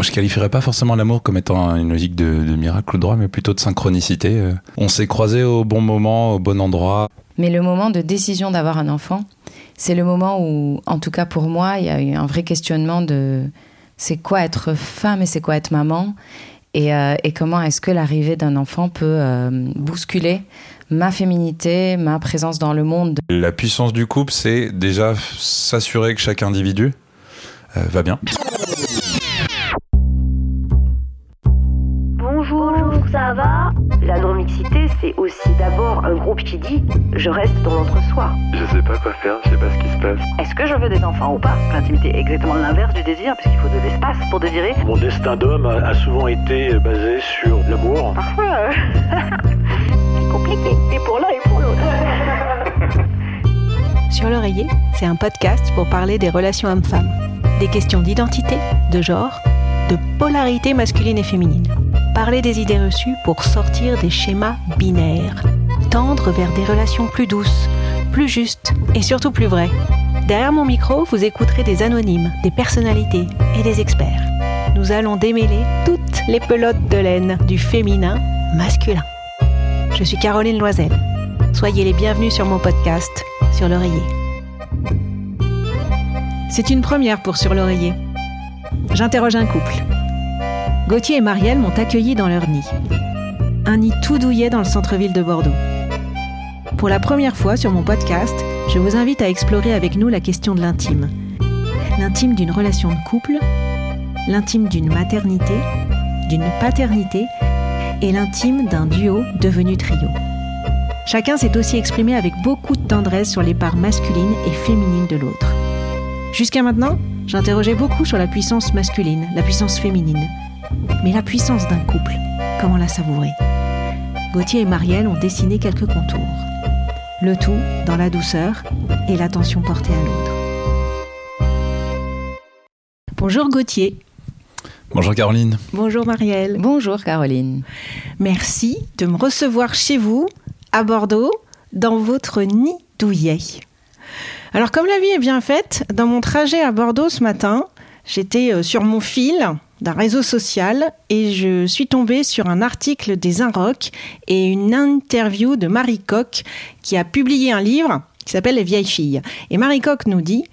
Je qualifierais pas forcément l'amour comme étant une logique de, miracle ou droit, mais plutôt de synchronicité. Euh, on s'est croisés au bon moment, au bon endroit. Mais le moment de décision d'avoir un enfant, c'est le moment où, en tout cas pour moi, il y a eu un vrai questionnement de c'est quoi être femme et c'est quoi être maman et, euh, comment est-ce que l'arrivée d'un enfant peut euh, bousculer ma féminité, ma présence dans le monde. La puissance du couple, c'est déjà s'assurer que chaque individu va bien. ça va? La non-mixité, c'est aussi d'abord un groupe qui dit je reste dans l'entre-soi. Je sais pas quoi faire, je sais pas ce qui se passe. Est-ce que je veux des enfants ou pas? L'intimité est exactement l'inverse du désir, puisqu'il faut de l'espace pour désirer. Mon destin d'homme a, souvent été basé sur l'amour. Parfois, euh, c'est compliqué, et pour l'un et pour l'autre. Sur l'oreiller, c'est un podcast pour parler des relations hommes-femmes, des questions d'identité, de genre, de polarité masculine et féminine parler des idées reçues pour sortir des schémas binaires, tendre vers des relations plus douces, plus justes et surtout plus vraies. Derrière mon micro, vous écouterez des anonymes, des personnalités et des experts. Nous allons démêler toutes les pelotes de laine du féminin masculin. Je suis Caroline Loisel. Soyez les bienvenus sur mon podcast Sur l'oreiller. C'est une première pour Sur l'oreiller. J'interroge un couple Gauthier et Marielle m'ont accueilli dans leur nid. Un nid tout douillet dans le centre-ville de Bordeaux. Pour la première fois sur mon podcast, je vous invite à explorer avec nous la question de l'intime. L'intime d'une relation de couple, l'intime d'une maternité, d'une paternité et l'intime d'un duo devenu trio. Chacun s'est aussi exprimé avec beaucoup de tendresse sur les parts masculines et féminines de l'autre. Jusqu'à maintenant, j'interrogeais beaucoup sur la puissance masculine, la puissance féminine. Mais la puissance d'un couple, comment la savourer? Gauthier et Marielle ont dessiné quelques contours. Le tout dans la douceur et l'attention portée à l'autre. Bonjour Gauthier. Bonjour Caroline. Bonjour Marielle. Bonjour Caroline. Merci de me recevoir chez vous, à Bordeaux, dans votre nid douillet. Alors comme la vie est bien faite, dans mon trajet à Bordeaux ce matin, j'étais euh, sur mon fil d'un réseau social et je suis tombée sur un article des Inrocks et une interview de Marie Coq qui a publié un livre qui s'appelle Les vieilles filles. Et Marie Coq nous dit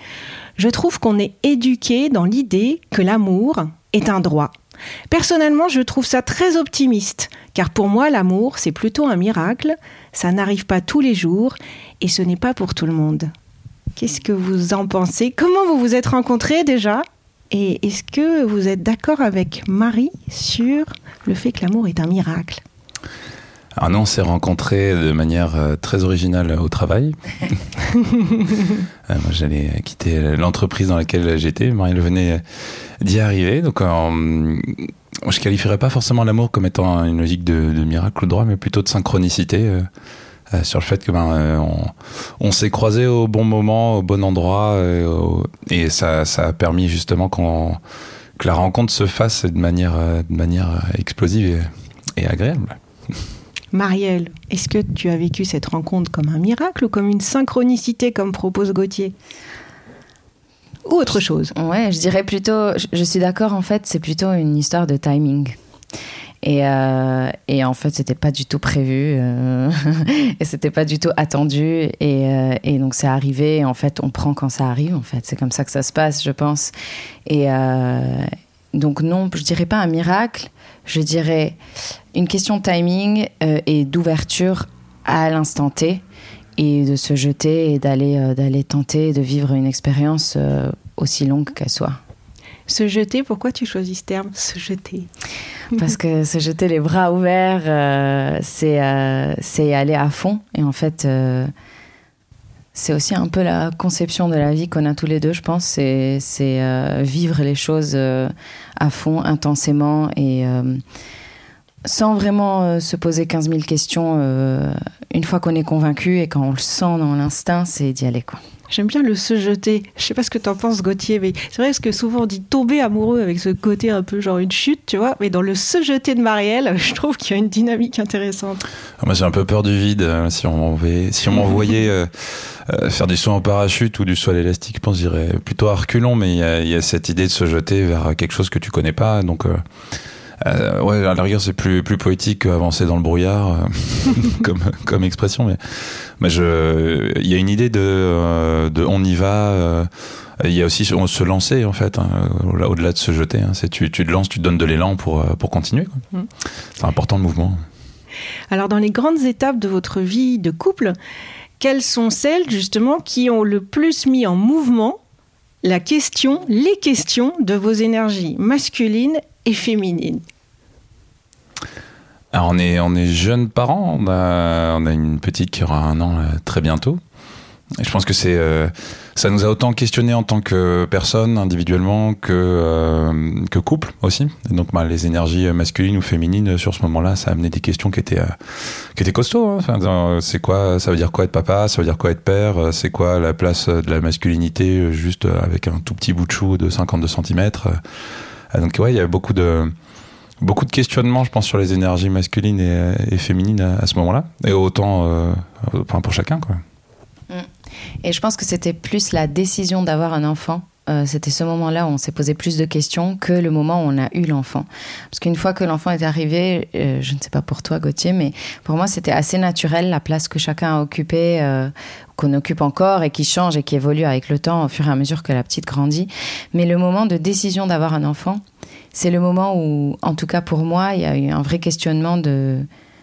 Je trouve qu'on est éduqué dans l'idée que l'amour est un droit. Personnellement, je trouve ça très optimiste, car pour moi, l'amour, c'est plutôt un miracle, ça n'arrive pas tous les jours, et ce n'est pas pour tout le monde. Qu'est-ce que vous en pensez? Comment vous vous êtes rencontrés déjà? Et est-ce que vous êtes d'accord avec Marie sur le fait que l'amour est un miracle? Alors non, on s'est rencontrés de manière euh, très originale au travail. Euh, moi, j'allais quitter l'entreprise dans laquelle j'étais. Marie venait d'y arriver. Donc, je je qualifierais pas forcément l'amour comme étant une logique de, de miracle ou de droit, mais plutôt de synchronicité. Euh, sur le fait que ben euh, on, s'est croisés au bon moment, au bon endroit, euh, et ça, ça a permis justement qu'on que la rencontre se fasse de manière, de manière explosive et, agréable. Marielle, est-ce que tu as vécu cette rencontre comme un miracle ou comme une synchronicité comme propose Gauthier? Ou autre chose Ouais, je dirais plutôt, je suis d'accord en fait, c'est plutôt une histoire de timing. Et, euh, et en fait, c'était pas du tout prévu euh, et c'était pas du tout attendu. Et, euh, donc, c'est arrivé. En fait, on prend quand ça arrive. En fait, c'est comme ça que ça se passe, je pense. Et donc, non, je dirais pas un miracle. Je dirais une question de timing et d'ouverture à l'instant T et de se jeter et d'aller d'aller tenter de vivre une expérience aussi longue qu'elle soit. Se jeter, pourquoi tu choisis ce terme, se jeter? Parce que se jeter les bras ouverts, euh, c'est euh, c'est aller à fond. Et en fait, euh, c'est aussi un peu la conception de la vie qu'on a tous les deux, je pense. C'est vivre les choses à fond, intensément et sans vraiment euh, se poser 15 000 questions, euh, une fois qu'on est convaincu et quand on le sent dans l'instinct, c'est d'y aller. Quoi. J'aime bien le se jeter. Je sais pas ce que t'en penses, Gauthier, mais c'est vrai parce que souvent on dit tomber amoureux avec ce côté un peu genre une chute, tu vois. Mais dans le se jeter de Marielle, je trouve qu'il y a une dynamique intéressante. Ah, moi, j'ai un peu peur du vide. euh, Si on m'envoyait, si on m'envoyait euh, euh, faire du saut en parachute ou du saut à l'élastique, je pense que j'irais plutôt à reculons. Mais il y, a- il y a cette idée de se jeter vers quelque chose que tu connais pas. Donc, euh, euh, ouais, à la rigueur, c'est plus, plus poétique qu'avancer dans le brouillard, euh, comme, comme expression. Mais, mais je, il y a une idée de, euh, de on y va. euh, il y a aussi on se lancer en fait, hein, au- au-delà de se jeter. hein. c'est tu, tu te lances, tu te donnes de l'élan pour, pour continuer. Mm. C'est important le mouvement. Alors, dans les grandes étapes de votre vie de couple, quelles sont celles justement qui ont le plus mis en mouvement la question, les questions de vos énergies masculines et féminines Alors on est, on est jeunes parents, on a, une petite qui aura un an là, très bientôt. Je pense que c'est, euh, ça nous a autant questionné en tant que personne, individuellement, que, euh, que couple aussi. Donc bah, les énergies masculines ou féminines euh, sur ce moment-là, ça a amené des questions qui étaient, euh, qui étaient costauds. hein. Dans- c'est quoi, ça veut dire quoi être papa, ça veut dire quoi être père, euh, c'est quoi la place euh, de la masculinité euh, juste euh, avec un tout petit bout de chou de 52 cm. Donc ouais, il y a beaucoup de beaucoup de questionnements, je pense, sur les énergies masculines et, féminines à, ce moment-là. Et autant euh, pour chacun, quoi. Et je pense que c'était plus la décision d'avoir un enfant. Euh, c'était ce moment-là où on s'est posé plus de questions que le moment où on a eu l'enfant. Parce qu'une fois que l'enfant est arrivé, euh, je ne sais pas pour toi Gauthier, mais pour moi c'était assez naturel la place que chacun a occupée, euh, qu'on occupe encore et qui change et qui évolue avec le temps au fur et à mesure que la petite grandit. Mais le moment de décision d'avoir un enfant, c'est le moment où, en tout cas pour moi, il y a eu un vrai questionnement de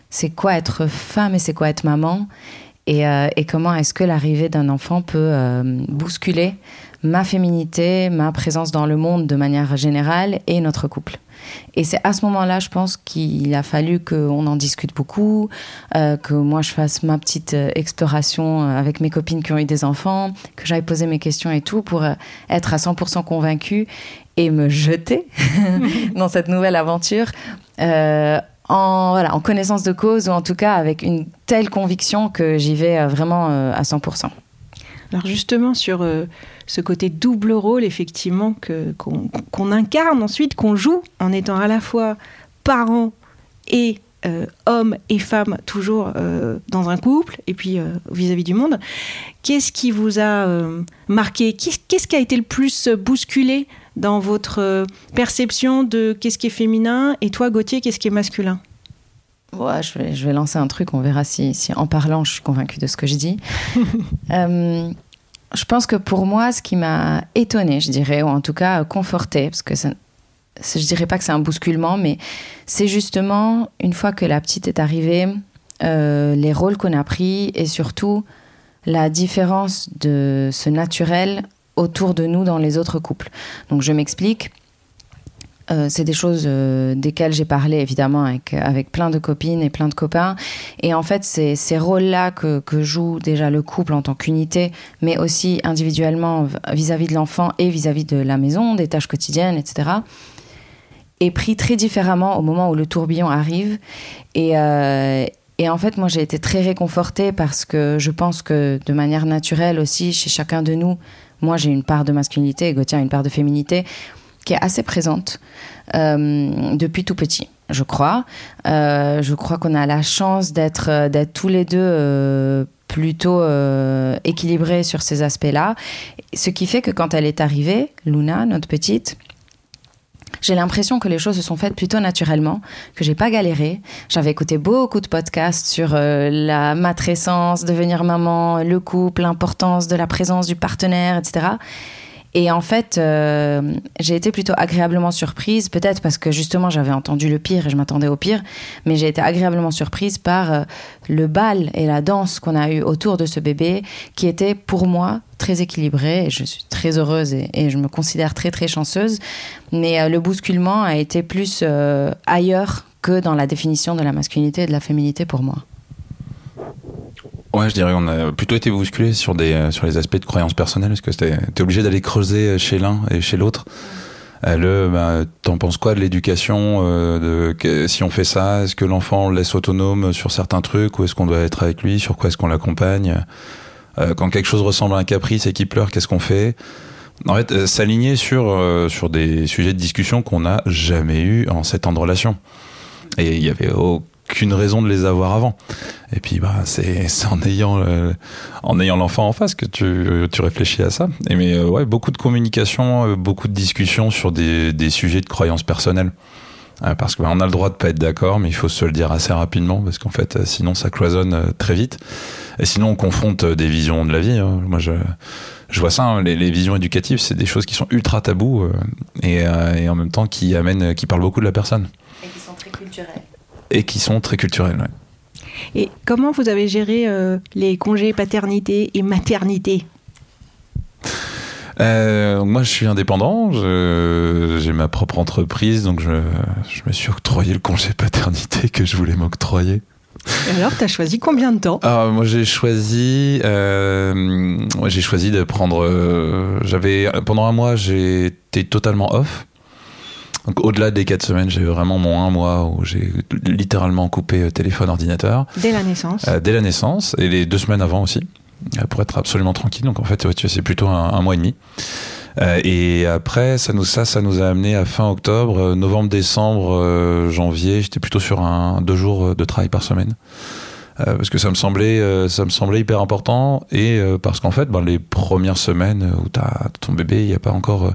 c'est quoi être femme et c'est quoi être maman et, euh, et comment est-ce que l'arrivée d'un enfant peut euh, bousculer ma féminité, ma présence dans le monde de manière générale et notre couple? Et c'est à ce moment-là, je pense qu'il a fallu qu'on en discute beaucoup, euh, que moi je fasse ma petite exploration avec mes copines qui ont eu des enfants, que j'aille poser mes questions et tout pour être à 100% convaincue et me jeter dans cette nouvelle aventure. En, voilà, en connaissance de cause ou en tout cas avec une telle conviction que j'y vais euh, vraiment euh, à 100%. Alors justement sur euh, ce côté double rôle effectivement que qu'on incarne ensuite, qu'on joue en étant à la fois parent et euh, homme et femme toujours dans un couple et puis vis-à-vis du monde. Qu'est-ce qui vous a marqué? Qu'est- Qu'est-ce qui a été le plus bousculé dans votre euh, perception de qu'est-ce qui est féminin et toi Gauthier qu'est-ce qui est masculin? Ouais, je, vais, je vais lancer un truc, on verra si, si en parlant je suis convaincue de ce que je dis. Euh, je pense que pour moi, ce qui m'a étonnée, je dirais, ou en tout cas confortée, parce que ça, je dirais pas que c'est un bousculement, mais c'est justement une fois que la petite est arrivée, euh, les rôles qu'on a pris et surtout la différence de ce naturel autour de nous dans les autres couples. Donc je m'explique. Euh, c'est des choses euh, desquelles j'ai parlé évidemment avec, avec plein de copines et plein de copains. Et en fait, c'est ces rôles-là que, que joue déjà le couple en tant qu'unité, mais aussi individuellement vis-à-vis de l'enfant et vis-à-vis de la maison, des tâches quotidiennes, etc., est pris très différemment au moment où le tourbillon arrive. Et, euh, et en fait, moi, j'ai été très réconfortée parce que je pense que de manière naturelle aussi, chez chacun de nous, moi, j'ai une part de masculinité et Gauthier a une part de féminité qui est assez présente euh, depuis tout petit, je crois. Euh, je crois qu'on a la chance d'être euh, tous les deux plutôt équilibrés sur ces aspects-là. Ce qui fait que quand elle est arrivée, Luna, notre petite, j'ai l'impression que les choses se sont faites plutôt naturellement, que j'ai pas galéré. J'avais écouté beaucoup de podcasts sur euh, la matrescence, devenir maman, le couple, l'importance de la présence du partenaire, etc. Et en fait, euh, j'ai été plutôt agréablement surprise, peut-être parce que justement j'avais entendu le pire et je m'attendais au pire, mais j'ai été agréablement surprise par euh, le bal et la danse qu'on a eu autour de ce bébé, qui était pour moi très équilibré. Et je suis très heureuse et, je me considère très très chanceuse. Mais euh, le bousculement a été plus ailleurs que dans la définition de la masculinité et de la féminité pour moi. Ouais, je dirais qu'on a plutôt été bousculé sur des euh, sur les aspects de croyances personnelles, parce que t'es t'es obligé d'aller creuser chez l'un et chez l'autre. Euh, le, ben, t'en penses quoi de l'éducation euh, Si on fait ça, est-ce que l'enfant laisse autonome sur certains trucs ou est-ce qu'on doit être avec lui Sur quoi est-ce qu'on l'accompagne Euh, Quand quelque chose ressemble à un caprice et qu'il pleure, qu'est-ce qu'on fait? En fait, euh, s'aligner sur, euh, sur des sujets de discussion qu'on n'a jamais eu en sept ans de relation. Et il y avait aucune raison de les avoir avant. Et puis, bah, c'est en ayant le- en ayant l'enfant en face que tu, tu réfléchis à ça. Mais euh, beaucoup de communication, euh, beaucoup de discussions sur des, sujets de croyances personnelles. Euh, parce qu'on a le droit de pas être d'accord, mais il faut se le dire assez rapidement, parce qu'en fait, euh, sinon ça cloisonne euh, très vite. Et sinon, on confronte euh, des visions de la vie. hein. Moi, je, vois ça, hein, les, visions éducatives, c'est des choses qui sont ultra tabous euh, et, euh, en même temps qui amènent, qui parlent beaucoup de la personne Et qui sont très culturels. Et qui sont très culturelles. ouais. Et comment vous avez géré euh, les congés paternité et maternité? Euh, moi, je suis indépendant. J'ai ma propre entreprise, donc je, je me suis octroyé le congé paternité que je voulais m'octroyer. Alors, t'as choisi combien de temps? Ah, moi, j'ai choisi. Euh, j'ai choisi de prendre. J'avais pendant un mois, été totalement off. Donc, au-delà des quatre semaines, j'ai eu vraiment mon un mois où j'ai littéralement coupé euh, téléphone, ordinateur. Dès la naissance. Euh, dès la naissance et les deux semaines avant aussi euh, pour être absolument tranquille donc en fait ouais, tu vois, c'est plutôt un, un mois et demi Euh, et après ça nous ça ça nous a amené à fin octobre euh, novembre décembre euh, janvier j'étais plutôt sur un deux jours de travail par semaine Euh, parce que ça me semblait euh, ça me semblait hyper important et euh, parce qu'en fait ben, les premières semaines où t'as ton bébé il n'y a pas encore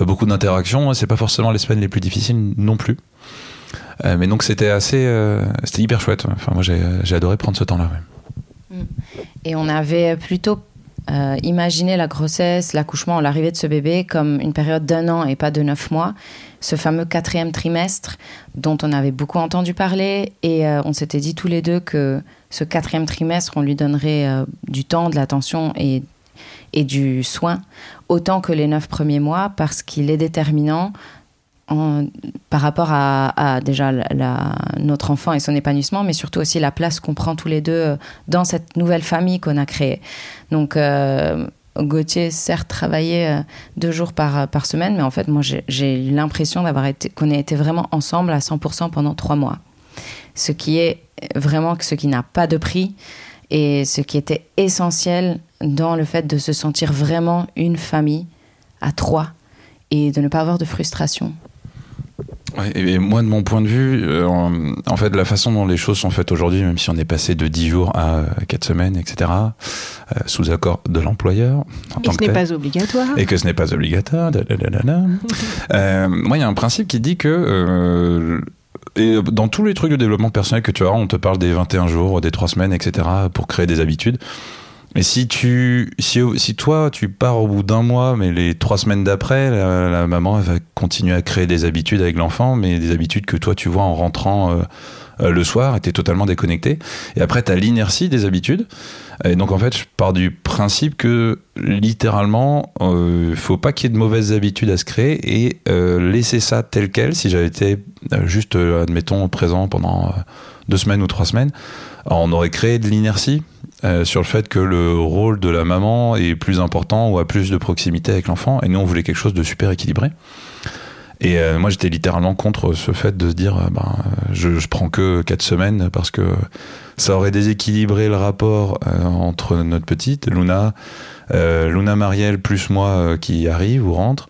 beaucoup d'interactions. C'est pas forcément les semaines les plus difficiles non plus. Mais donc c'était assez c'était hyper chouette. Enfin moi j'ai adoré prendre ce temps là Et on avait plutôt euh, imaginé la grossesse, l'accouchement, l'arrivée de ce bébé comme une période d'un an et pas de neuf mois. Ce fameux quatrième trimestre dont on avait beaucoup entendu parler et euh, on s'était dit tous les deux que ce quatrième trimestre, on lui donnerait euh, du temps, de l'attention et, et du soin autant que les neuf premiers mois parce qu'il est déterminant par rapport à, déjà notre enfant et son épanouissement, mais surtout aussi la place qu'on prend tous les deux euh, dans cette nouvelle famille qu'on a créée. Donc, Gauthier, certes, travaillait euh, deux jours par, par semaine, mais en fait, moi, j'ai- eu l'impression d'avoir été, qu'on ait été vraiment ensemble à 100% pendant trois mois. Ce qui est vraiment ce qui n'a pas de prix et ce qui était essentiel dans le fait de se sentir vraiment une famille à trois et de ne pas avoir de frustration. Ouais, et moi, de mon point de vue, euh, en, fait, la façon dont les choses sont faites aujourd'hui, même si on est passé de 10 jours à 4 semaines, etc., euh, sous accord de l'employeur, Et tant ce que n'est pas obligatoire. et que ce n'est pas obligatoire. da, da, da, da, da. Euh, moi, il y a un principe qui dit que euh, et dans tous les trucs de développement personnel que tu as, on te parle des 21 jours, des 3 semaines, etc., pour créer des habitudes. Mais si tu, si, toi, tu pars au bout d'un mois, mais les trois semaines d'après, la, maman va continuer à créer des habitudes avec l'enfant, mais des habitudes que toi, tu vois en rentrant euh, euh, le soir, et t'es totalement déconnecté. Et après, t'as l'inertie des habitudes. Et donc, en fait, je pars du principe que, littéralement, euh, faut pas qu'il y ait de mauvaises habitudes à se créer et euh, laisser ça tel quel. Si j'avais été juste, admettons, présent pendant deux semaines ou trois semaines, on aurait créé de l'inertie euh, sur le fait que le rôle de la maman est plus important ou a plus de proximité avec l'enfant. Et nous, on voulait quelque chose de super équilibré. Et euh, moi, j'étais littéralement contre ce fait de se dire, euh, ben, euh, je, je prends que quatre semaines parce que ça aurait déséquilibré le rapport euh, entre notre petite, Luna, euh, Luna Marielle plus moi qui arrive ou rentre.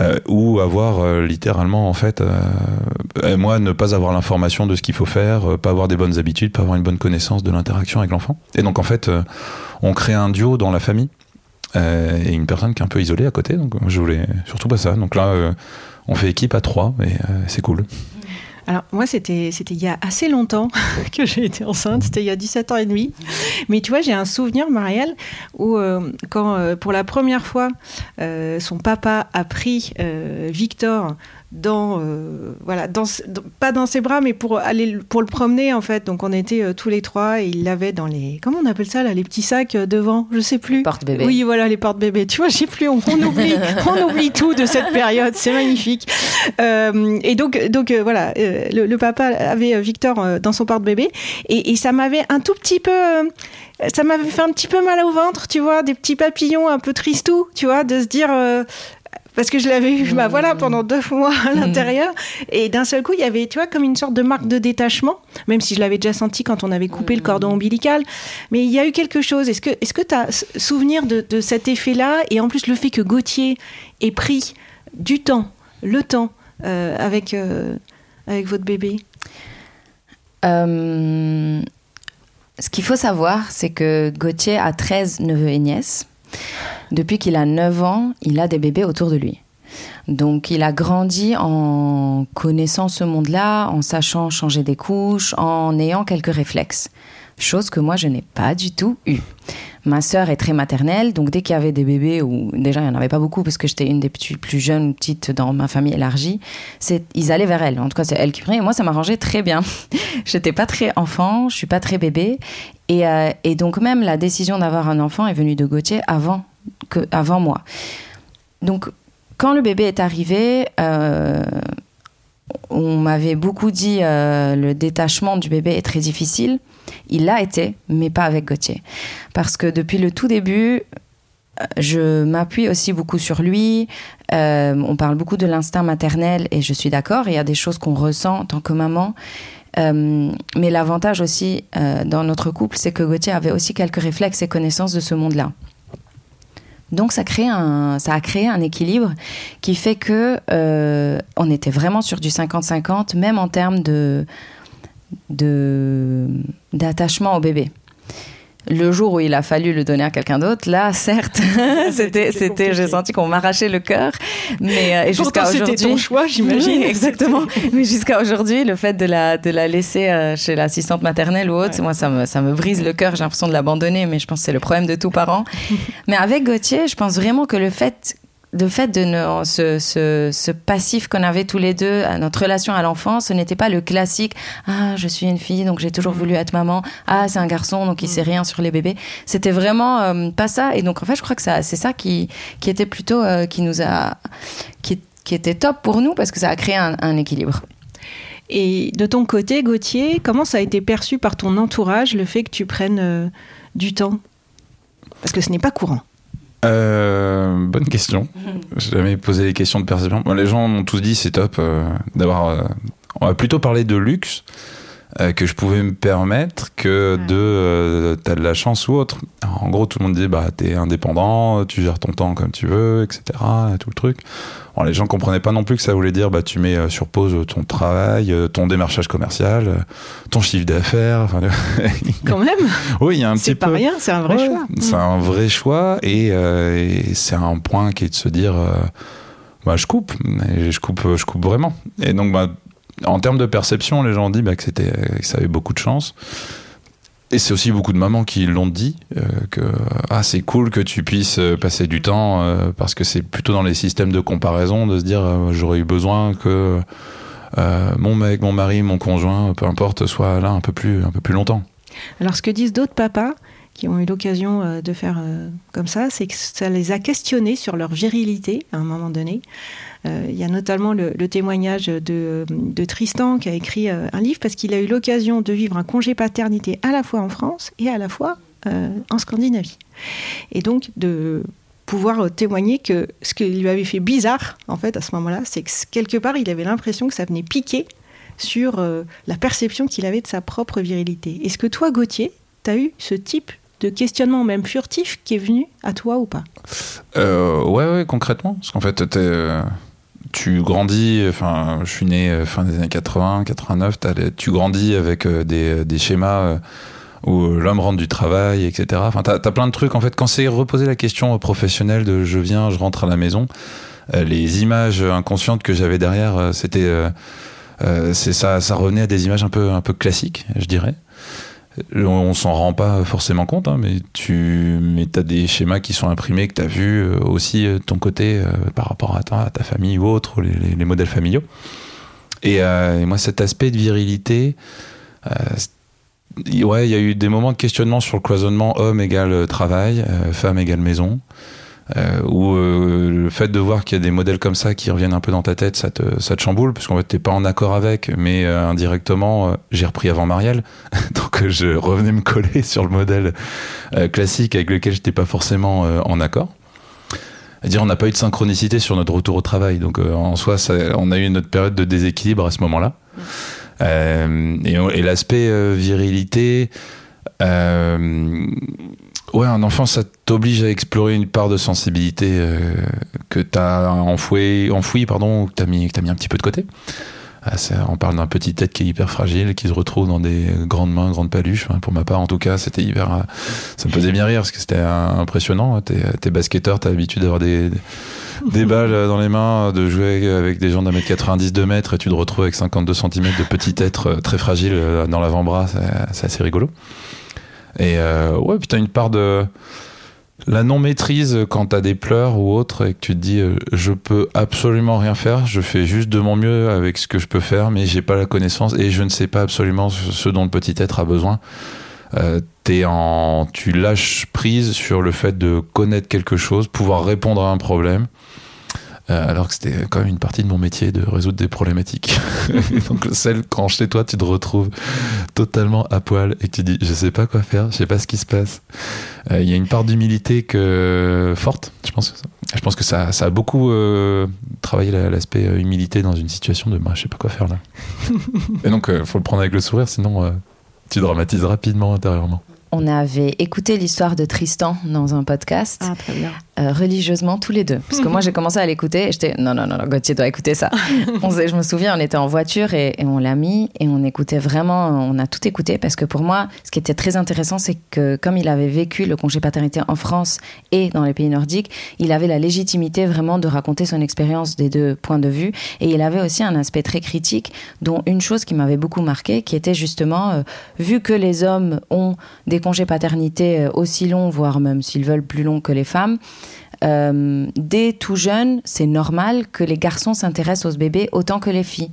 Euh, ou avoir euh, littéralement en fait euh, moi ne pas avoir l'information de ce qu'il faut faire euh, pas avoir des bonnes habitudes pas avoir une bonne connaissance de l'interaction avec l'enfant. Et donc en fait euh, on crée un duo dans la famille euh, et une personne qui est un peu isolée à côté. Donc je voulais surtout pas ça. Donc là on fait équipe à trois et c'est cool Alors, moi, c'était il y a assez longtemps que j'ai été enceinte. C'était il y a 17 ans et demi. Mais tu vois, j'ai un souvenir, Marielle, où euh, quand, euh, pour la première fois, euh, son papa a pris Victor dans, euh, voilà, dans, dans- pas dans ses bras, mais pour aller le- pour le promener en fait. Donc on était euh, tous les trois et il l'avait dans les, comment on appelle ça là, les petits sacs euh, devant, je sais plus. Porte-bébé. Oui, voilà, les portes-bébés. Tu vois, je sais plus, on, on oublie, on oublie tout de cette période. C'est magnifique. Et donc, donc voilà, le, le papa avait Victor dans son porte-bébé et, et ça m'avait un tout petit peu, ça m'avait fait un petit peu mal au ventre, tu vois, des petits papillons un peu tristous, tu vois, de se dire. euh, parce que je l'avais eu, bah voilà, pendant deux mois à l'intérieur. Et d'un seul coup, il y avait, tu vois, comme une sorte de marque de détachement, même si je l'avais déjà senti quand on avait coupé le cordon ombilical. Mais il y a eu quelque chose. Est-ce que tu as souvenir de, de cet effet-là? Et en plus, le fait que Gauthier ait pris du temps, le temps, euh, avec, euh, avec votre bébé? Euh, ce qu'il faut savoir, c'est que Gauthier a 13 neveux et nièces. Depuis qu'il a 9 ans, il a des bébés autour de lui. Donc il a grandi en connaissant ce monde-là, en sachant changer des couches, en ayant quelques réflexes. Chose que moi, je n'ai pas du tout eu. Ma sœur est très maternelle, donc dès qu'il y avait des bébés, ou déjà il n'y en avait pas beaucoup parce que j'étais une des plus jeunes petites dans ma famille élargie, ils allaient vers elle. En tout cas, c'est elle qui prenait. Et moi, ça m'arrangeait très bien. J'étais pas très enfant, je suis pas très bébé. Et, euh, et donc même la décision d'avoir un enfant est venue de Gauthier avant, que, avant moi. Donc quand le bébé est arrivé, euh, on m'avait beaucoup dit euh, le détachement du bébé est très difficile. Il l'a été, mais pas avec Gauthier. Parce que depuis le tout début, euh, je m'appuie aussi beaucoup sur lui. On parle beaucoup de l'instinct maternel et je suis d'accord. Il y a des choses qu'on ressent en tant que maman. Euh, mais l'avantage aussi euh, dans notre couple, c'est que Gauthier avait aussi quelques réflexes et connaissances de ce monde-là. Donc ça, crée un, ça a créé un équilibre qui fait que euh, on était vraiment sur du 50-50, même en termes de d'attachement au bébé. Le jour où il a fallu le donner à quelqu'un d'autre, là, certes, c'était, c'était, j'ai senti qu'on m'arrachait le cœur, mais euh, jusqu'à Pourtant, c'était aujourd'hui, ton choix, j'imagine. Oui, exactement. Mais jusqu'à aujourd'hui, le fait de la de la laisser euh, chez l'assistante maternelle ou autre, moi, ça me ça me brise le cœur. J'ai l'impression de l'abandonner, mais je pense que c'est le problème de tout parent. mais avec Gauthier, je pense vraiment que le fait de fait de ne, ce, ce, ce passif qu'on avait tous les deux à notre relation à l'enfance, ce n'était pas le classique ah je suis une fille donc j'ai toujours voulu être maman. Ah c'est un garçon donc il sait rien sur les bébés c'était vraiment euh, pas ça. Et donc en fait je crois que ça c'est ça qui qui était plutôt euh, qui nous a qui, qui était top pour nous parce que ça a créé un, un équilibre. Et de ton côté, Gauthier, comment ça a été perçu par ton entourage le fait que tu prennes euh, du temps? Parce que ce n'est pas courant. Euh, bonne question. J'ai jamais posé les questions de perception. Les gens m'ont tous dit c'est top euh, d'avoir. euh, on va plutôt parler de luxe euh, que je pouvais me permettre que de euh, t'as de la chance ou autre. Alors, en gros, tout le monde dit bah t'es indépendant, tu gères ton temps comme tu veux, etc. Tout le truc. Alors, les gens comprenaient pas non plus que ça voulait dire bah tu mets euh, sur pause ton travail, euh, ton démarchage commercial, euh, ton chiffre d'affaires. Quand même, oui, il y a un petit c'est pas rien, c'est un vrai Ouais, choix. C'est un vrai choix et, euh, et c'est un point qui est de se dire euh, bah, je coupe, et je coupe, je coupe vraiment. Et donc, bah, en termes de perception, les gens ont dit bah, que, c'était, ça avait beaucoup de chance. Et c'est aussi beaucoup de mamans qui l'ont dit, euh, que ah, c'est cool que tu puisses euh, passer du temps, euh, parce que c'est plutôt dans les systèmes de comparaison de se dire j'aurais eu besoin que mon mec, mon mari, mon conjoint, peu importe, soit là un peu plus, un peu plus longtemps. Alors, ce que disent d'autres papas qui ont eu l'occasion euh, de faire euh, comme ça, c'est que ça les a questionnés sur leur virilité à un moment donné. Euh, Il y a notamment le, témoignage de, Tristan qui a écrit un livre parce qu'il a eu l'occasion de vivre un congé paternité à la fois en France et à la fois en Scandinavie. Et donc de pouvoir témoigner que ce qui lui avait fait bizarre, en fait, à ce moment-là, c'est que quelque part, il avait l'impression que ça venait piquer sur la perception qu'il avait de sa propre virilité. Est-ce que toi, Gauthier, tu as eu ce type de questionnement, même furtif, qui est venu à toi ou pas Euh, ouais, ouais, concrètement. Parce qu'en fait, euh, tu grandis, enfin, je suis né euh, fin des années 80, 89, t'as les- tu grandis avec euh, des, schémas où l'homme rentre du travail, etc. Enfin, t'as as plein de trucs. En fait, quand c'est reposé la question professionnelle de je viens, je rentre à la maison, les images inconscientes que j'avais derrière, c'était. euh, ça, ça revenait à des images un peu, un peu classiques, je dirais. On, s'en rend pas forcément compte, hein, mais tu mais as des schémas qui sont imprimés, que tu as vu euh, aussi euh, ton côté euh, par rapport à ta, famille ou autre, les, les- les modèles familiaux. Et, moi, cet aspect de virilité, ouais, il y a eu des moments de questionnement sur le cloisonnement homme égale travail, femme égale maison. Euh, où euh, le fait de voir qu'il y a des modèles comme ça qui reviennent un peu dans ta tête, ça te, ça te chamboule, parce qu'en fait, t'es pas en accord avec, mais euh, indirectement, euh, j'ai repris avant Marielle, donc je revenais me coller sur le modèle classique avec lequel j'étais pas forcément en accord. dire on n'a pas eu de synchronicité sur notre retour au travail. Donc en soi, on a eu notre période de déséquilibre à ce moment-là. Et l'aspect virilité, ouais, un enfant, ça t'oblige à explorer une part de sensibilité euh, que t'as enfoué, enfoui, pardon, ou que t'as mis, que t'as mis un petit peu de côté. Ah, ça- on parle d'un petit tête qui est hyper fragile, qui se retrouve dans des grandes mains, grandes paluches. Pour ma part, en tout cas, c'était hyper. euh, Ça me faisait bien rire parce que c'était euh, impressionnant. T'es, basketteur, t'as l'habitude d'avoir des, des balles dans les mains, de jouer avec des gens d'un mètre 90, 2 mètres, et tu te retrouves avec 52 cm de petit être très fragile dans l'avant-bras. C'est assez rigolo. Et euh, ouais, puis t'as une part de la non-maîtrise quand t'as des pleurs ou autre et que tu te dis euh, je peux absolument rien faire, je fais juste de mon mieux avec ce que je peux faire, mais j'ai pas la connaissance et je ne sais pas absolument ce dont le petit être a besoin. Euh, t'es en, tu lâches prise sur le fait de connaître quelque chose, pouvoir répondre à un problème. Euh, alors que c'était quand même une partie de mon métier de résoudre des problématiques. Donc celle quand chez toi tu te retrouves totalement à poil et que tu dis je sais pas quoi faire, je sais pas ce qui se passe. Euh, Il y a une part d'humilité que forte, je pense. que ça- Je pense que ça, ça a beaucoup euh, travaillé la- l'aspect euh, humilité dans une situation de bah, je sais pas quoi faire là. et donc il faut le prendre avec le sourire, sinon euh, tu dramatises rapidement intérieurement. On avait écouté l'histoire de Tristan dans un podcast. Ah, très bien. Euh, religieusement tous les deux. Parce que moi, j'ai commencé à l'écouter et j'étais non, non, non, non, Gauthier doit écouter ça. on, je me souviens, on était en voiture et, et on l'a mis et on écoutait vraiment, on a tout écouté parce que pour moi, ce qui était très intéressant, c'est que comme il avait vécu le congé paternité en France et dans les pays nordiques, il avait la légitimité vraiment de raconter son expérience des deux points de vue et il avait aussi un aspect très critique, dont une chose qui m'avait beaucoup marqué, qui était justement, euh, vu que les hommes ont des congés paternité euh, aussi longs, voire même s'ils veulent plus longs que les femmes, euh, dès tout jeune, c'est normal que les garçons s'intéressent aux bébés autant que les filles.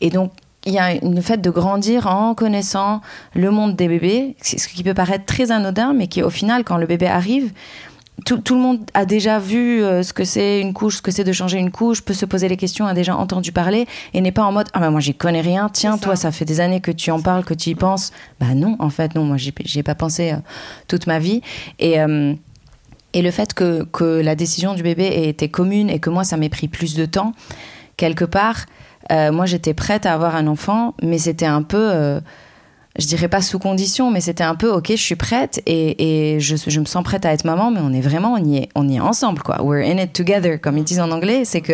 Et donc, il y a une fait de grandir en connaissant le monde des bébés, ce qui peut paraître très anodin, mais qui au final, quand le bébé arrive, tout, tout le monde a déjà vu euh, ce que c'est une couche, ce que c'est de changer une couche, peut se poser les questions, a déjà entendu parler et n'est pas en mode ah ben moi j'y connais rien, tiens ça. toi ça fait des années que tu en parles, que tu y penses. Bah non, en fait non, moi j'y j'y ai pas pensé euh, toute ma vie et euh, et le fait que, que la décision du bébé ait été commune et que moi, ça m'ait pris plus de temps, quelque part, euh, moi, j'étais prête à avoir un enfant, mais c'était un peu, euh, je dirais pas sous condition, mais c'était un peu, ok, je suis prête et, je, me sens prête à être maman, mais on est vraiment, on y est, on y est ensemble, quoi. We're in it together, comme ils disent en anglais. C'est que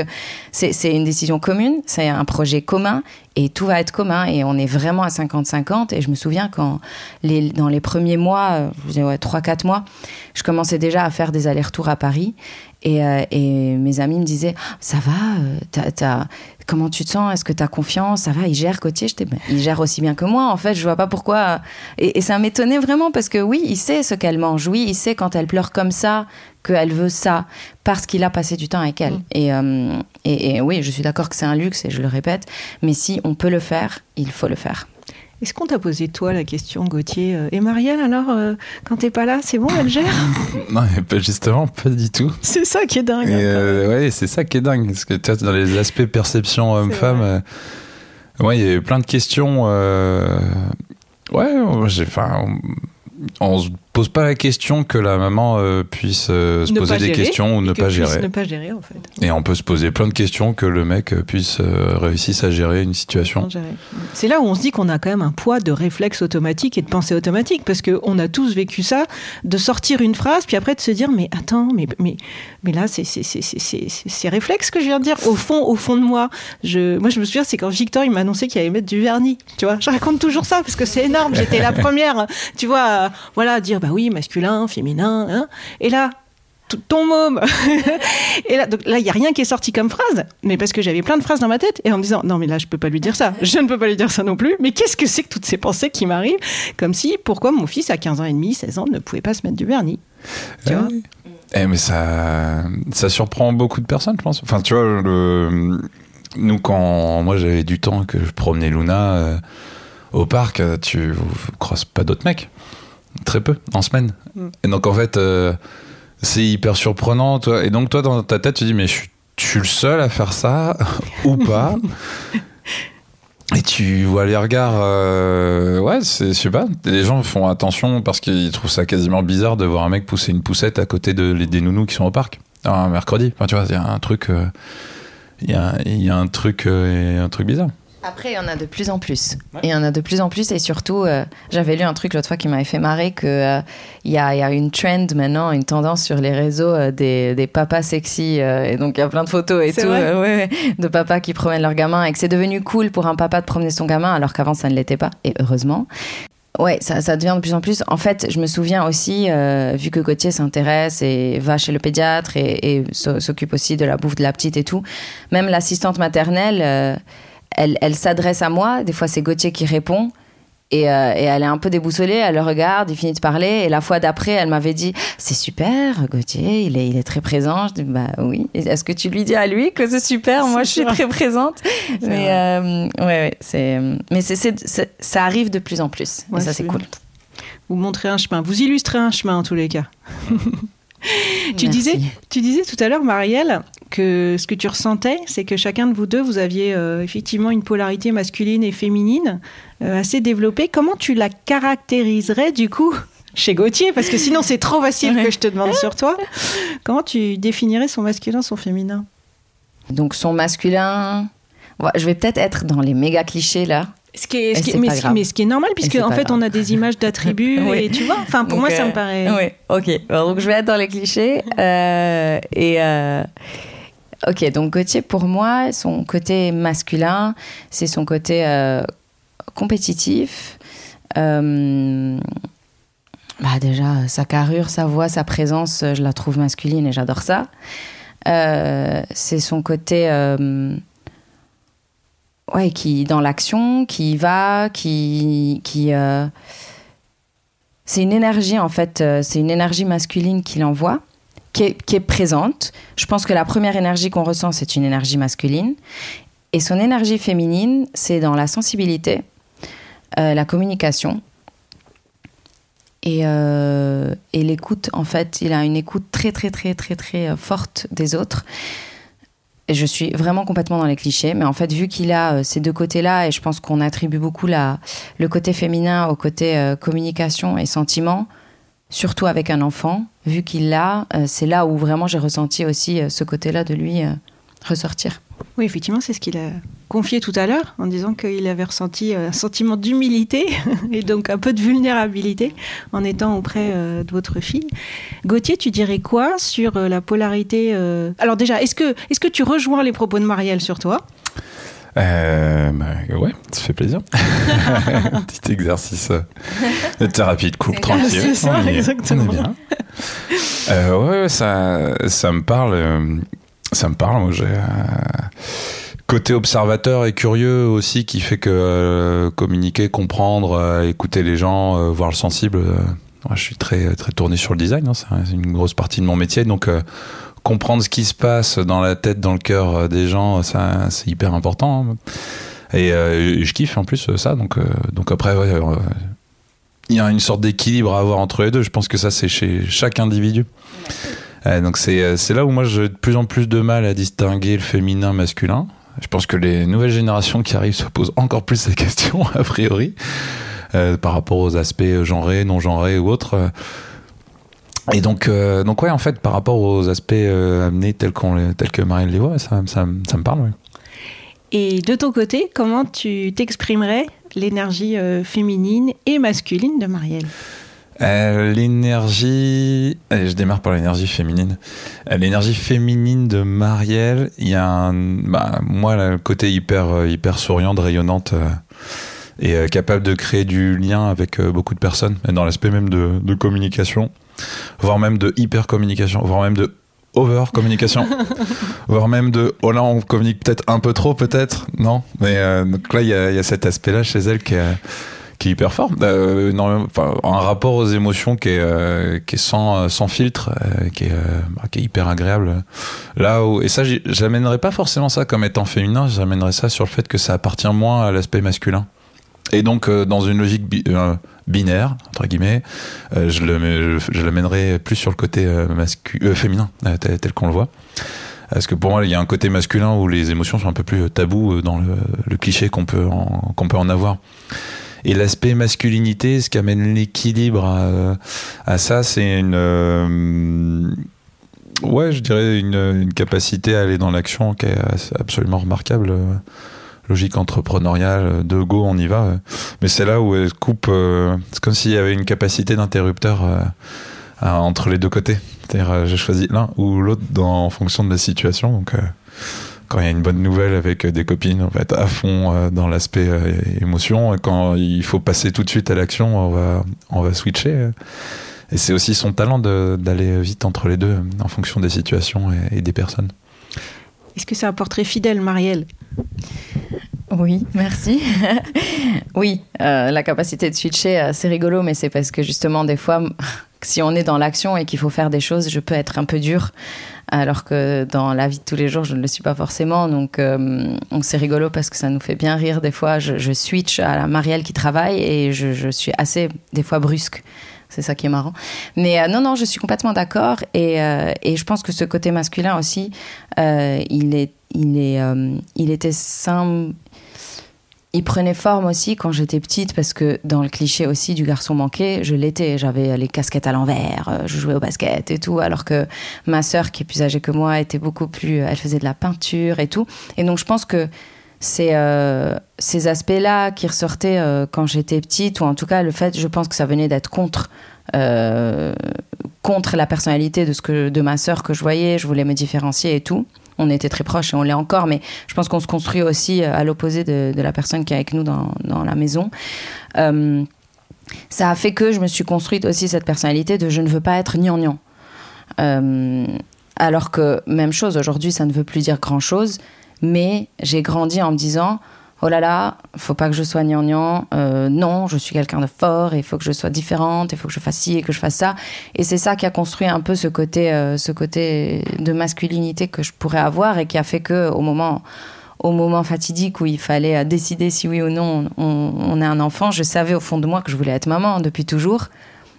c'est une décision commune, c'est un projet commun et tout va être commun et on est vraiment à 50-50. Et je me souviens quand, dans les premiers mois, euh, je disais, ouais, 3-4 mois, je commençais déjà à faire des allers-retours à Paris. Et, euh, et mes amis me disaient Ça va euh, Comment tu te sens? Est-ce que tu as confiance? Ça va Il gère Gauthier J'étais, Ben, Il gère aussi bien que moi, en fait. Je vois pas pourquoi. Et, et ça m'étonnait vraiment parce que oui, il sait ce qu'elle mange. Oui, il sait quand elle pleure comme ça qu'elle veut ça parce qu'il a passé du temps avec elle. Et, euh, et, et oui, je suis d'accord que c'est un luxe et je le répète. Mais si on peut le faire, il faut le faire. Est-ce qu'on t'a posé, toi, la question, Gauthier euh, Et Marielle, alors, euh, quand t'es pas là, c'est bon, elle gère? Non, mais pas- justement, pas du tout. C'est ça qui est dingue. Hein, euh, ouais, c'est ça qui est dingue. Parce que tu vois, dans les aspects perception homme-femme, euh, ouais, il y a eu plein de questions. euh, ouais, j'ai, enfin, on, on se pose pas la question que la maman euh, puisse euh, se Ne poser des gérer, questions ou ne que pas gérer. Ne pas gérer, en fait. Et on peut se poser plein de questions que le mec euh, puisse euh, réussisse à gérer une situation. C'est là où on se dit qu'on a quand même un poids de réflexe automatique et de pensée automatique, parce qu'on a tous vécu ça, de sortir une phrase, puis après de se dire, mais attends, mais, mais, mais là, c'est c'est- c'est- réflexe que je viens de dire. Au fond, au fond de moi, je, moi, je me souviens, c'est quand Victor, il m'a annoncé qu'il allait mettre du vernis. Tu vois, je raconte toujours ça, parce que c'est énorme. J'étais la première, tu vois, à, voilà, à dire, bah oui, masculin, féminin, hein. Et là, ton môme. et là, donc là, il y a rien qui est sorti comme phrase, mais parce que j'avais plein de phrases dans ma tête et en me disant non mais là je peux pas lui dire ça, je ne peux pas lui dire ça non plus. Mais qu'est-ce que c'est que toutes ces pensées qui m'arrivent? Comme si pourquoi mon fils à 15 ans et demi, 16 ans ne pouvait pas se mettre du vernis? Tu vois? Ouais. Eh, mais ça, ça surprend beaucoup de personnes, je pense. Enfin, tu vois, nous, quand moi j'avais du temps que je promenais Luna euh, au parc, euh, tu crosses pas d'autres mecs. Très peu, en semaine. Mm. Et donc, en fait, euh, c'est hyper surprenant. Toi. Et donc, toi, dans ta tête, tu dis, mais je suis, je suis le seul à faire ça ou pas Et tu vois les regards, euh, ouais, c'est, je sais pas, les gens font attention parce qu'ils trouvent ça quasiment bizarre de voir un mec pousser une poussette à côté de, des nounous qui sont au parc. un mercredi. Enfin, tu vois, il y a un truc, euh, il y, a, il y a un truc, euh, un truc bizarre. Après, il y en a de plus en plus. Et il y en a de plus en plus. Et surtout, euh, j'avais lu un truc l'autre fois qui m'avait fait marrer que euh, il y, a, il y a une trend maintenant, une tendance sur les réseaux euh, des, des papas sexy. euh, et donc, il y a plein de photos et tout vrai euh, ouais, ouais, de papas qui promènent leur gamin. Et que c'est devenu cool pour un papa de promener son gamin, alors qu'avant, ça ne l'était pas. Et heureusement. Ouais, ça, ça devient de plus en plus. En fait, je me souviens aussi, euh, vu que Gauthier s'intéresse et va chez le pédiatre et, et s'o- s'occupe aussi de la bouffe de la petite et tout, même l'assistante maternelle, euh, elle, elle s'adresse à moi. Des fois, c'est Gauthier qui répond. Et, euh, et elle est un peu déboussolée, elle le regarde, il finit de parler. Et la fois d'après, elle m'avait dit C'est super, Gauthier, il est, il est très présent. Je dis Bah oui. Est-ce que tu lui dis à lui que c'est super? Moi, je suis très présente. Mais, euh, ouais, ouais, c'est, mais c'est, c'est- c'est- ça arrive de plus en plus. Ouais, et ça, c'est cool. Vous montrez un chemin, vous illustrez un chemin en tous les cas. Tu Merci. disais, tu disais tout à l'heure, Marielle, que ce que tu ressentais, c'est que chacun de vous deux, vous aviez euh, effectivement une polarité masculine et féminine euh, assez développée. Comment tu la caractériserais du coup chez Gauthier? Parce que sinon, c'est trop facile que je te demande sur toi. Comment tu définirais son masculin, son féminin? Donc, son masculin. Je vais peut-être être dans les méga clichés là. Ce qui est, ce Et qui est- c'est mais, ce- grave. mais ce qui est normal, puisque c'est en fait, grave. on a des images d'attributs Oui. et tu vois, enfin, pour Donc, moi, ça euh, me paraît. Oui, ok. Alors, donc, je vais être dans les clichés. Euh, et. euh, Ok, donc Gauthier, pour moi, son côté masculin, c'est son côté euh, compétitif. Euh, bah déjà, sa carrure, sa voix, sa présence, euh, je la trouve masculine et j'adore ça. Euh, c'est son côté, euh, ouais, qui dans l'action, qui y va, qui, qui, euh, c'est une énergie en fait, euh, c'est une énergie masculine qu'il envoie, qui est, qui est présente. Je pense que la première énergie qu'on ressent, c'est une énergie masculine. Et son énergie féminine, c'est dans la sensibilité, euh, la communication et, et l'écoute. En fait, il a une écoute très, très, très, très, très forte des autres. Et je suis vraiment complètement dans les clichés, mais en fait, vu qu'il a euh, ces deux côtés-là, et je pense qu'on attribue beaucoup le côté féminin au côté euh, communication et sentiment, surtout avec un enfant, vu qu'il l'a, euh, c'est là où vraiment j'ai ressenti aussi ce côté-là de lui ressortir. Oui, effectivement, c'est ce qu'il a confié tout à l'heure en disant qu'il avait ressenti euh, un sentiment d'humilité et donc un peu de vulnérabilité en étant auprès euh, de votre fille. Gauthier, tu dirais quoi sur euh, la polarité Alors déjà, est-ce que, est que tu rejoins les propos de Marielle sur toi? Euh, bah, ouais, ça fait plaisir. Un petit exercice de thérapie de couple tranquille. C'est ça, on est, exactement. on est bien. Euh, ouais, ça, ça me parle. Euh, ça me parle. Moi, j'ai euh, côté observateur et curieux aussi qui fait que euh, communiquer, comprendre, euh, écouter les gens, euh, voir le sensible. euh, moi, je suis très très tourné sur le design. hein, c'est une grosse partie de mon métier, donc. euh, comprendre ce qui se passe dans la tête, dans le cœur euh, des gens, ça, c'est hyper important. hein. Et euh, je kiffe en plus euh, ça. Donc, euh, donc après, ouais, euh, il y a une sorte d'équilibre à avoir entre les deux. Je pense que ça, c'est chez chaque individu. Euh, donc c'est euh, c'est là où moi j'ai de plus en plus de mal à distinguer le féminin masculin. Je pense que les nouvelles générations qui arrivent se posent encore plus ces questions a priori euh, par rapport aux aspects genrés, non genrés ou autres. Euh, Et donc, euh, donc ouais, en fait, par rapport aux aspects euh, amenés tels, qu'on tels que Marielle les voit, ça, ça, ça me parle. Et de ton côté, comment tu t'exprimerais l'énergie euh, féminine et masculine de Marielle Euh, l'énergie. Allez, je démarre par l'énergie féminine. Euh, l'énergie féminine de Marielle, il y a un. Bah, moi, là, le côté hyper, euh, hyper souriante, rayonnante euh, et capable de créer du lien avec beaucoup de personnes, et dans l'aspect même de, de communication, voire même de hyper communication, voire même de over communication, voire même de oh là on communique peut-être un peu trop peut-être non? Mais euh, donc là il y y a cet aspect là chez elle qui est qui est hyper fort. Euh, énormément- enfin, un rapport aux émotions qui est, euh, qui est sans, euh, sans filtre, euh, qui, est, euh, bah, qui est hyper agréable. Là où, et ça, j'amènerais pas forcément ça comme étant féminin, j'amènerais ça sur le fait que ça appartient moins à l'aspect masculin. Et donc, euh, dans une logique bi- binaire, entre guillemets, je le je, l'amènerais plus sur le côté mascu- euh, féminin, tel, qu'on le voit. Parce que pour moi, il y a un côté masculin où les émotions sont un peu plus tabous dans le, le cliché qu'on peut, qu'on peut en avoir. Et l'aspect masculinité, ce qui amène l'équilibre à, ça, c'est une, euh, Ouais, je dirais une, capacité à aller dans l'action qui est absolument remarquable. Logique entrepreneuriale, de go, on y va. Mais c'est là où elle coupe. C'est comme s'il y avait une capacité d'interrupteur entre les deux côtés. C'est-à-dire, j'ai choisi l'un ou l'autre en fonction de la situation. Donc, quand il y a une bonne nouvelle avec des copines, on va être à fond dans l'aspect émotion. Quand il faut passer tout de suite à l'action, on va, on va switcher. Et c'est aussi son talent d'aller vite entre les deux en fonction des situations et, des personnes. Est-ce que c'est un portrait fidèle, Marielle? Oui, merci. oui, euh, la capacité de switcher, euh, c'est rigolo, mais c'est parce que justement, des fois, si on est dans l'action et qu'il faut faire des choses, je peux être un peu dur, alors que dans la vie de tous les jours, je ne le suis pas forcément. Donc, euh, c'est rigolo parce que ça nous fait bien rire. Des fois, je, switch à la Marielle qui travaille et je, suis assez, des fois, brusque. C'est ça qui est marrant. Mais euh, non, non, je suis complètement d'accord. Et, euh, et, je pense que ce côté masculin aussi, il, est, il, est, il était simple. Il prenait forme aussi quand j'étais petite parce que dans le cliché aussi du garçon manqué, je l'étais. J'avais les casquettes à l'envers, je jouais au basket et tout, alors que ma sœur, qui est plus âgée que moi, était beaucoup plus. Elle faisait de la peinture et tout. Et donc je pense que c'est euh, ces aspects-là qui ressortaient euh, quand j'étais petite, ou en tout cas le fait, je pense que ça venait d'être contre, euh, contre la personnalité de, ce que, de ma sœur que je voyais, je voulais me différencier et tout. On était très proches et on l'est encore, mais je pense qu'on se construit aussi à l'opposé de, la personne qui est avec nous dans, la maison. ça a fait que je me suis construite aussi cette personnalité de je ne veux pas être gnangnan. alors que, même chose, aujourd'hui, ça ne veut plus dire grand-chose mais j'ai grandi en me disant oh là là, faut pas que je sois gnangnan, euh, non, je suis quelqu'un de fort, il faut que je sois différente, il faut que je fasse ci et que je fasse ça. Et c'est ça qui a construit un peu ce côté, euh, ce côté de masculinité que je pourrais avoir et qui a fait que au moment, au moment fatidique où il fallait décider si oui ou non on, on est un enfant, je savais au fond de moi que je voulais être maman depuis toujours.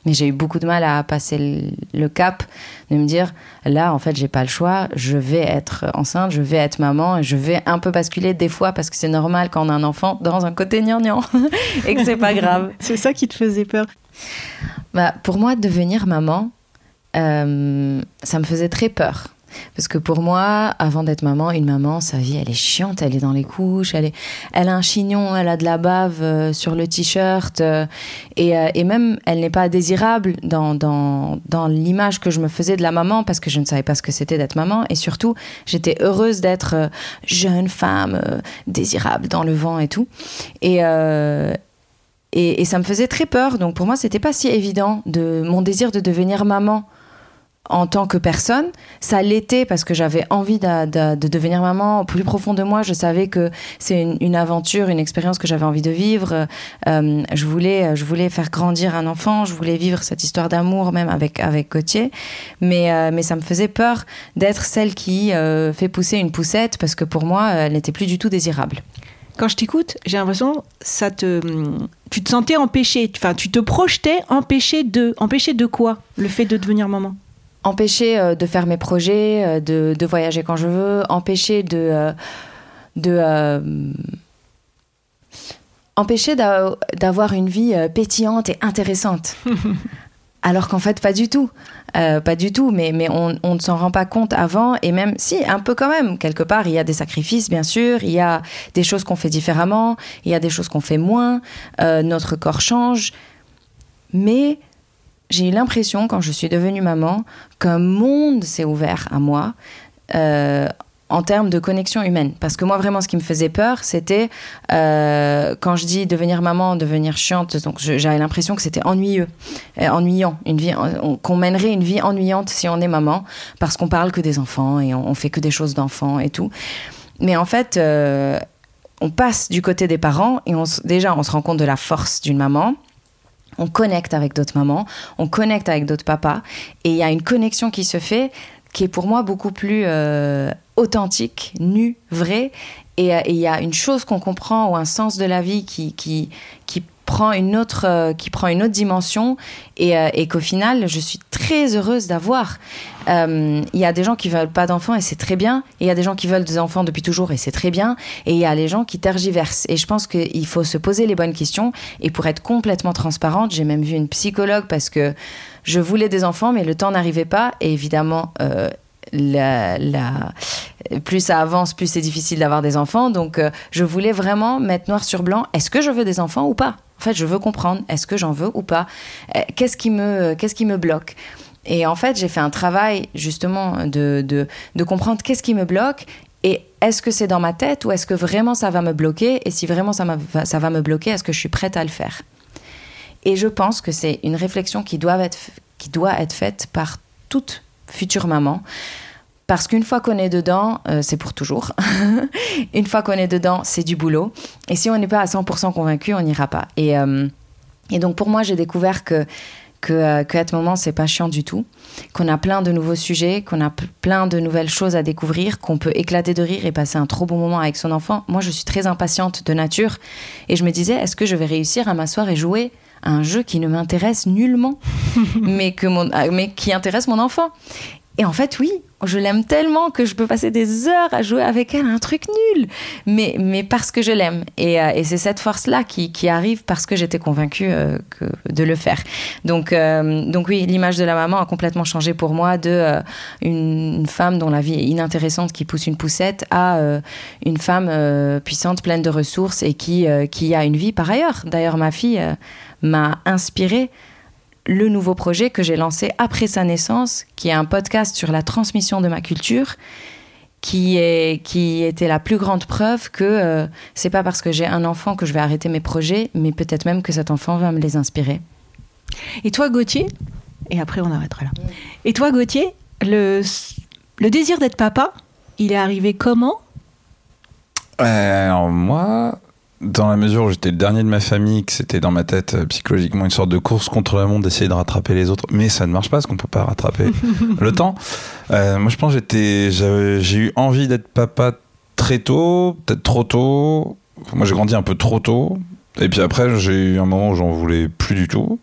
Mais j'ai eu beaucoup de mal à passer le, cap de me dire là, en fait, j'ai pas le choix, je vais être enceinte, je vais être maman et je vais un peu basculer des fois parce que c'est normal quand on a un enfant dans un côté gnangnan et que c'est pas grave. c'est ça qui te faisait peur bah, Pour moi, devenir maman, euh, ça me faisait très peur. Parce que pour moi, avant d'être maman, une maman, sa vie, elle est chiante, elle est dans les couches, elle, est, elle a un chignon, elle a de la bave euh, sur le t-shirt, euh, et, euh, et, même, elle n'est pas désirable dans, dans, dans l'image que je me faisais de la maman, parce que je ne savais pas ce que c'était d'être maman, et surtout, j'étais heureuse d'être jeune femme, désirable dans le vent et tout. Et, et, ça me faisait très peur, donc pour moi, c'était pas si évident de mon désir de devenir maman en tant que personne. Ça l'était parce que j'avais envie de, devenir maman. Au plus profond de moi, je savais que c'est une, aventure, une expérience que j'avais envie de vivre. Euh, je, voulais, je voulais faire grandir un enfant. Je voulais vivre cette histoire d'amour même avec, avec Gauthier. Mais, euh, mais ça me faisait peur d'être celle qui euh, fait pousser une poussette parce que pour moi, elle n'était plus du tout désirable. Quand je t'écoute, j'ai l'impression ça te tu te sentais empêché, enfin tu te projetais de empêché de quoi Le fait de devenir maman? Empêcher euh, de faire mes projets, euh, de, de, voyager quand je veux, empêcher de... Euh, de empêcher d'avoir une vie pétillante et intéressante. Alors qu'en fait, pas du tout. pas du tout, mais, mais on, on ne s'en rend pas compte avant, et même si, un peu quand même, quelque part, il y a des sacrifices, bien sûr, il y a des choses qu'on fait différemment, il y a des choses qu'on fait moins, notre corps change, mais j'ai eu l'impression, quand je suis devenue maman, qu'un monde s'est ouvert à moi. Euh, en termes de connexion humaine. Parce que moi, vraiment, ce qui me faisait peur, c'était euh, quand je dis devenir maman, devenir chiante. Donc, j'avais l'impression que c'était ennuyeux, euh, ennuyant, une vie, qu'on mènerait une vie ennuyante si on est maman, parce qu'on parle que des enfants et on, fait que des choses d'enfants et tout. Mais en fait, on passe du côté des parents et déjà, on se rend compte de la force d'une maman on connecte avec d'autres mamans, on connecte avec d'autres papas, et il y a une connexion qui se fait qui est pour moi beaucoup plus euh, authentique, nue, vraie, et euh, il y a une chose qu'on comprend ou un sens de la vie qui, qui, qui prend une autre, euh, qui prend une autre dimension et, euh, et qu'au final, je suis très heureuse d'avoir. Euh, il y a des gens qui veulent pas d'enfants et c'est très bien. Il y a des gens qui veulent des enfants depuis toujours et c'est très bien. Et il y a les gens qui tergiversent. Et je pense qu'il faut se poser les bonnes questions. Et pour être complètement transparente, j'ai même vu une psychologue parce que je voulais des enfants, mais le temps n'arrivait pas. Et évidemment, la- plus ça avance, plus c'est difficile d'avoir des enfants. Donc, euh, je voulais vraiment mettre noir sur blanc. Est-ce que je veux des enfants ou pas? En fait, je veux comprendre. Est-ce que j'en veux ou pas? Euh, Qu'est-ce qui me, qu'est-ce qui me bloque? Et en fait, j'ai fait un travail justement de, comprendre qu'est-ce qui me bloque et est-ce que c'est dans ma tête ou est-ce que vraiment ça va me bloquer? Et si vraiment ça va me bloquer, est-ce que je suis prête à le faire? Et je pense que c'est une réflexion qui doit être, qui doit être faite par toute future maman. Parce qu'une fois qu'on est dedans, euh, c'est pour toujours. une fois qu'on est dedans, c'est du boulot. Et si on n'est pas à 100% convaincu, on n'ira pas. Et, euh, et donc pour moi, j'ai découvert que que, euh, que être moment, c'est pas chiant du tout, qu'on a plein de nouveaux sujets, qu'on a plein de nouvelles choses à découvrir, qu'on peut éclater de rire et passer un trop bon moment avec son enfant. Moi, je suis très impatiente de nature et je me disais, est-ce que je vais réussir à m'asseoir et jouer à un jeu qui ne m'intéresse nullement, ah, mais qui intéresse mon enfant? Et en fait, oui, je l'aime tellement que je peux passer des heures à jouer avec elle un truc nul, mais, mais parce que je l'aime. Et, euh, et c'est cette force-là qui, qui arrive parce que j'étais convaincue euh, de le faire. Donc, euh, donc oui, l'image de la maman a complètement changé pour moi de une, femme dont la vie est inintéressante qui pousse une poussette à une femme puissante, pleine de ressources et qui, qui a une vie par ailleurs. D'ailleurs, ma fille m'a inspirée le nouveau projet que j'ai lancé après sa naissance, qui est un podcast sur la transmission de ma culture, qui, est, qui était la plus grande preuve que euh, c'est pas parce que j'ai un enfant que je vais arrêter mes projets, mais peut-être même que cet enfant va me les inspirer. Et toi, Gauthier Et après, on arrêtera là. Et toi, Gauthier, le, le désir d'être papa, il est arrivé comment? Euh, alors moi, dans la mesure où j'étais le dernier de ma famille, que c'était dans ma tête euh, psychologiquement une sorte de course contre le monde d'essayer de rattraper les autres, mais ça ne marche pas parce qu'on peut pas rattraper le temps. Euh, moi, je pense que j'étais, j'ai eu envie d'être papa très tôt, peut-être trop tôt. Moi, j'ai grandi un peu trop tôt. Et puis après, j'ai eu un moment où j'en voulais plus du tout.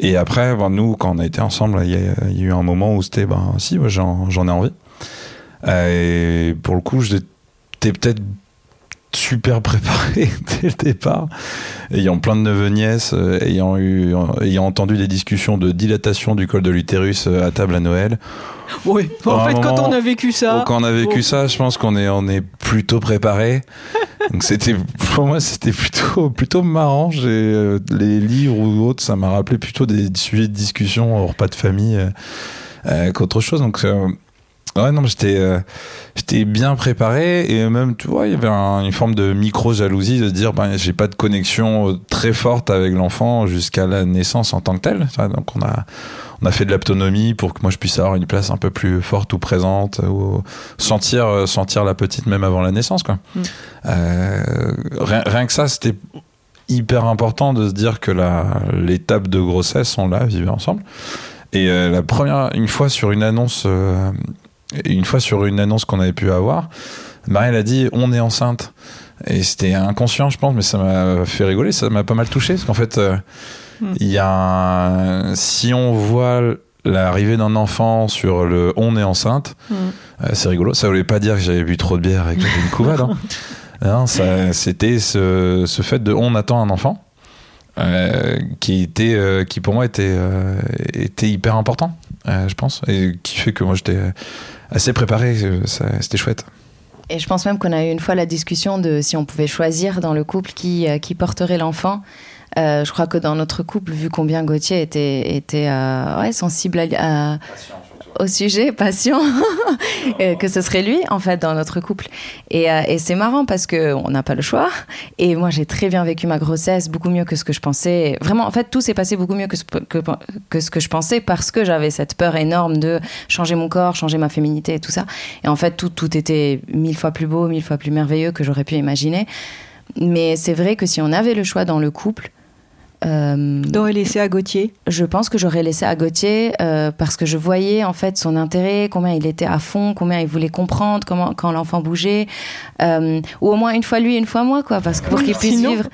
Et après, ben, nous, quand on a été ensemble, il y, a il y a eu un moment où c'était, ben, si, moi, j'en j'en ai envie. Euh, et pour le coup, j'étais peut-être super préparé dès le départ, ayant plein de neveux nièces, euh, ayant eu, ayant entendu des discussions de dilatation du col de l'utérus euh, à table à Noël. Oui, À un moment, vécu Donc, quand on a vécu ça, je pense qu'on est, on est plutôt préparé. Donc c'était, pour moi, c'était plutôt, plutôt marrant. J'ai euh, les livres ou autres, ça m'a rappelé plutôt des sujets de discussion au repas de famille euh, euh, qu'autre chose. Donc euh, Ouais, non, j'étais, euh, j'étais bien préparé et même, tu vois, il y avait un- une forme de micro-jalousie de se dire, ben, j'ai pas de connexion euh, très forte avec l'enfant jusqu'à la naissance en tant que telle. Donc, on a, on a fait de l'autonomie pour que moi je puisse avoir une place un peu plus forte ou présente ou sentir, euh, sentir la petite même avant la naissance, quoi. Mm. Euh, rien, rien que ça, c'était hyper important de se dire que la, l'étape de grossesse, on l'a, vivait ensemble. Et euh, la première, une fois sur une annonce, euh, une fois sur une annonce qu'on avait pu avoir, Marielle a dit on est enceinte. Et c'était inconscient, je pense, mais ça m'a fait rigoler, ça m'a pas mal touché, parce qu'en fait, euh, il y a un- si on voit l'arrivée d'un enfant sur le on est enceinte, Mm. euh, c'est rigolo. Ça voulait pas dire que j'avais bu trop de bière et que j'avais une couvade. hein. Non, c'était ce, ce fait de on attend un enfant. euh, qui était euh, qui pour moi était était hyper important je pense et qui fait que moi j'étais assez préparé euh, c'était chouette Et je pense même qu'on a eu une fois la discussion de si on pouvait choisir dans le couple qui, euh, qui porterait l'enfant. Euh, je crois que dans notre couple, vu combien Gauthier était, était euh, ouais, sensible à- à- au sujet, patient, euh, que ce serait lui, en fait, dans notre couple. Et, euh, et c'est marrant parce qu'on n'a pas le choix. Et moi, j'ai très bien vécu ma grossesse, beaucoup mieux que ce que je pensais. Vraiment, en fait, tout s'est passé beaucoup mieux que ce que, que ce que je pensais parce que j'avais cette peur énorme de changer mon corps, changer ma féminité et tout ça. Et en fait, tout, tout était mille fois plus beau, mille fois plus merveilleux que j'aurais pu imaginer. Mais c'est vrai que si on avait le choix dans le couple, euh, laissé à Gauthier? je pense que j'aurais laissé à Gauthier euh, parce que je voyais en fait son intérêt, combien il était à fond, combien il voulait comprendre comment quand l'enfant bougeait, euh, ou au moins une fois lui, une fois moi, quoi, parce que pour qu'il puisse vivre,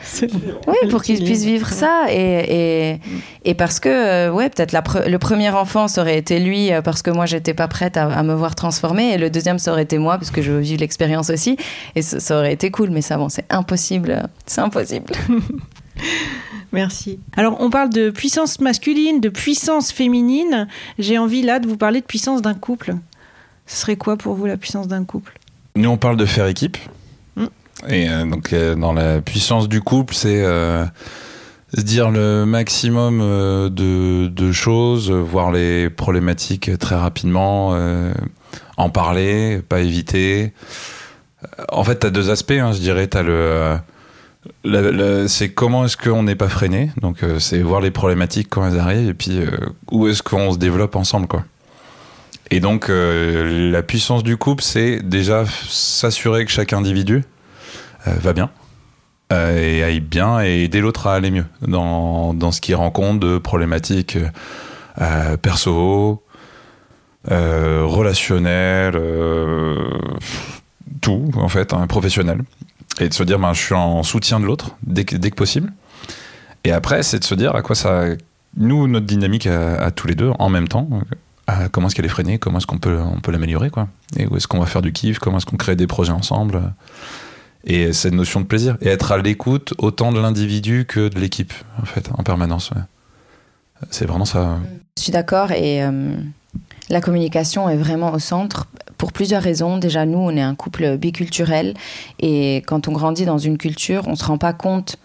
oui, pour qu'il puisse vivre ça et, et, et parce que euh, ouais, peut-être pre- le premier enfant ça aurait été lui parce que moi j'étais pas prête à, à me voir transformer et le deuxième ça aurait été moi parce que je veux vivre l'expérience aussi et ça, ça aurait été cool, mais ça bon, c'est impossible, c'est impossible. Merci. Alors, on parle de puissance masculine, de puissance féminine. J'ai envie là de vous parler de puissance d'un couple. Ce serait quoi pour vous la puissance d'un couple? Nous, on parle de faire équipe. Mm. Et euh, donc, euh, dans la puissance du couple, c'est euh, se dire le maximum euh, de, de choses, voir les problématiques très rapidement, euh, en parler, pas éviter. En fait, tu as deux aspects, hein, je dirais. Euh, le- le- c'est comment est-ce qu'on n'est pas freiné? Donc, euh, c'est voir les problématiques quand elles arrivent, et puis euh, où est-ce qu'on se développe ensemble, quoi. Et donc, euh, la puissance du couple, c'est déjà s'assurer que chaque individu va bien et aille bien et aider l'autre à aller mieux dans, dans ce qu'il rencontre de problématiques perso, relationnelles, tout en fait, hein, professionnel. Et de se dire, ben, je suis en soutien de l'autre dès que, dès que possible. Et après, c'est de se dire à quoi ça. Nous, notre dynamique à, tous les deux, en même temps, comment est-ce qu'elle est freinée, comment est-ce qu'on peut, on peut l'améliorer, quoi. Et où est-ce qu'on va faire du kiff, comment est-ce qu'on crée des projets ensemble. Et cette notion de plaisir. Et être à l'écoute autant de l'individu que de l'équipe, en fait, en permanence. C'est vraiment ça. Je suis d'accord et euh, la communication est vraiment au centre pour plusieurs raisons. Déjà, nous, on est un couple biculturel et quand on grandit dans une culture, on se rend pas compte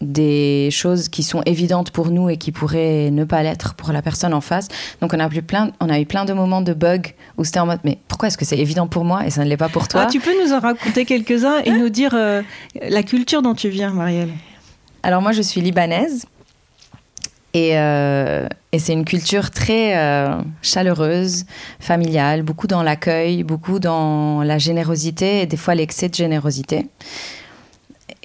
des choses qui sont évidentes pour nous et qui pourraient ne pas l'être pour la personne en face. Donc on a, eu plein, on a eu plein de moments de bugs où c'était en mode mais pourquoi est-ce que c'est évident pour moi et ça ne l'est pas pour toi? Ah, Tu peux nous en raconter quelques-uns et nous dire euh, la culture dont tu viens, Marielle? Alors moi, je suis libanaise. Et, euh, et c'est une culture très euh, chaleureuse, familiale, beaucoup dans l'accueil, beaucoup dans la générosité et des fois l'excès de générosité.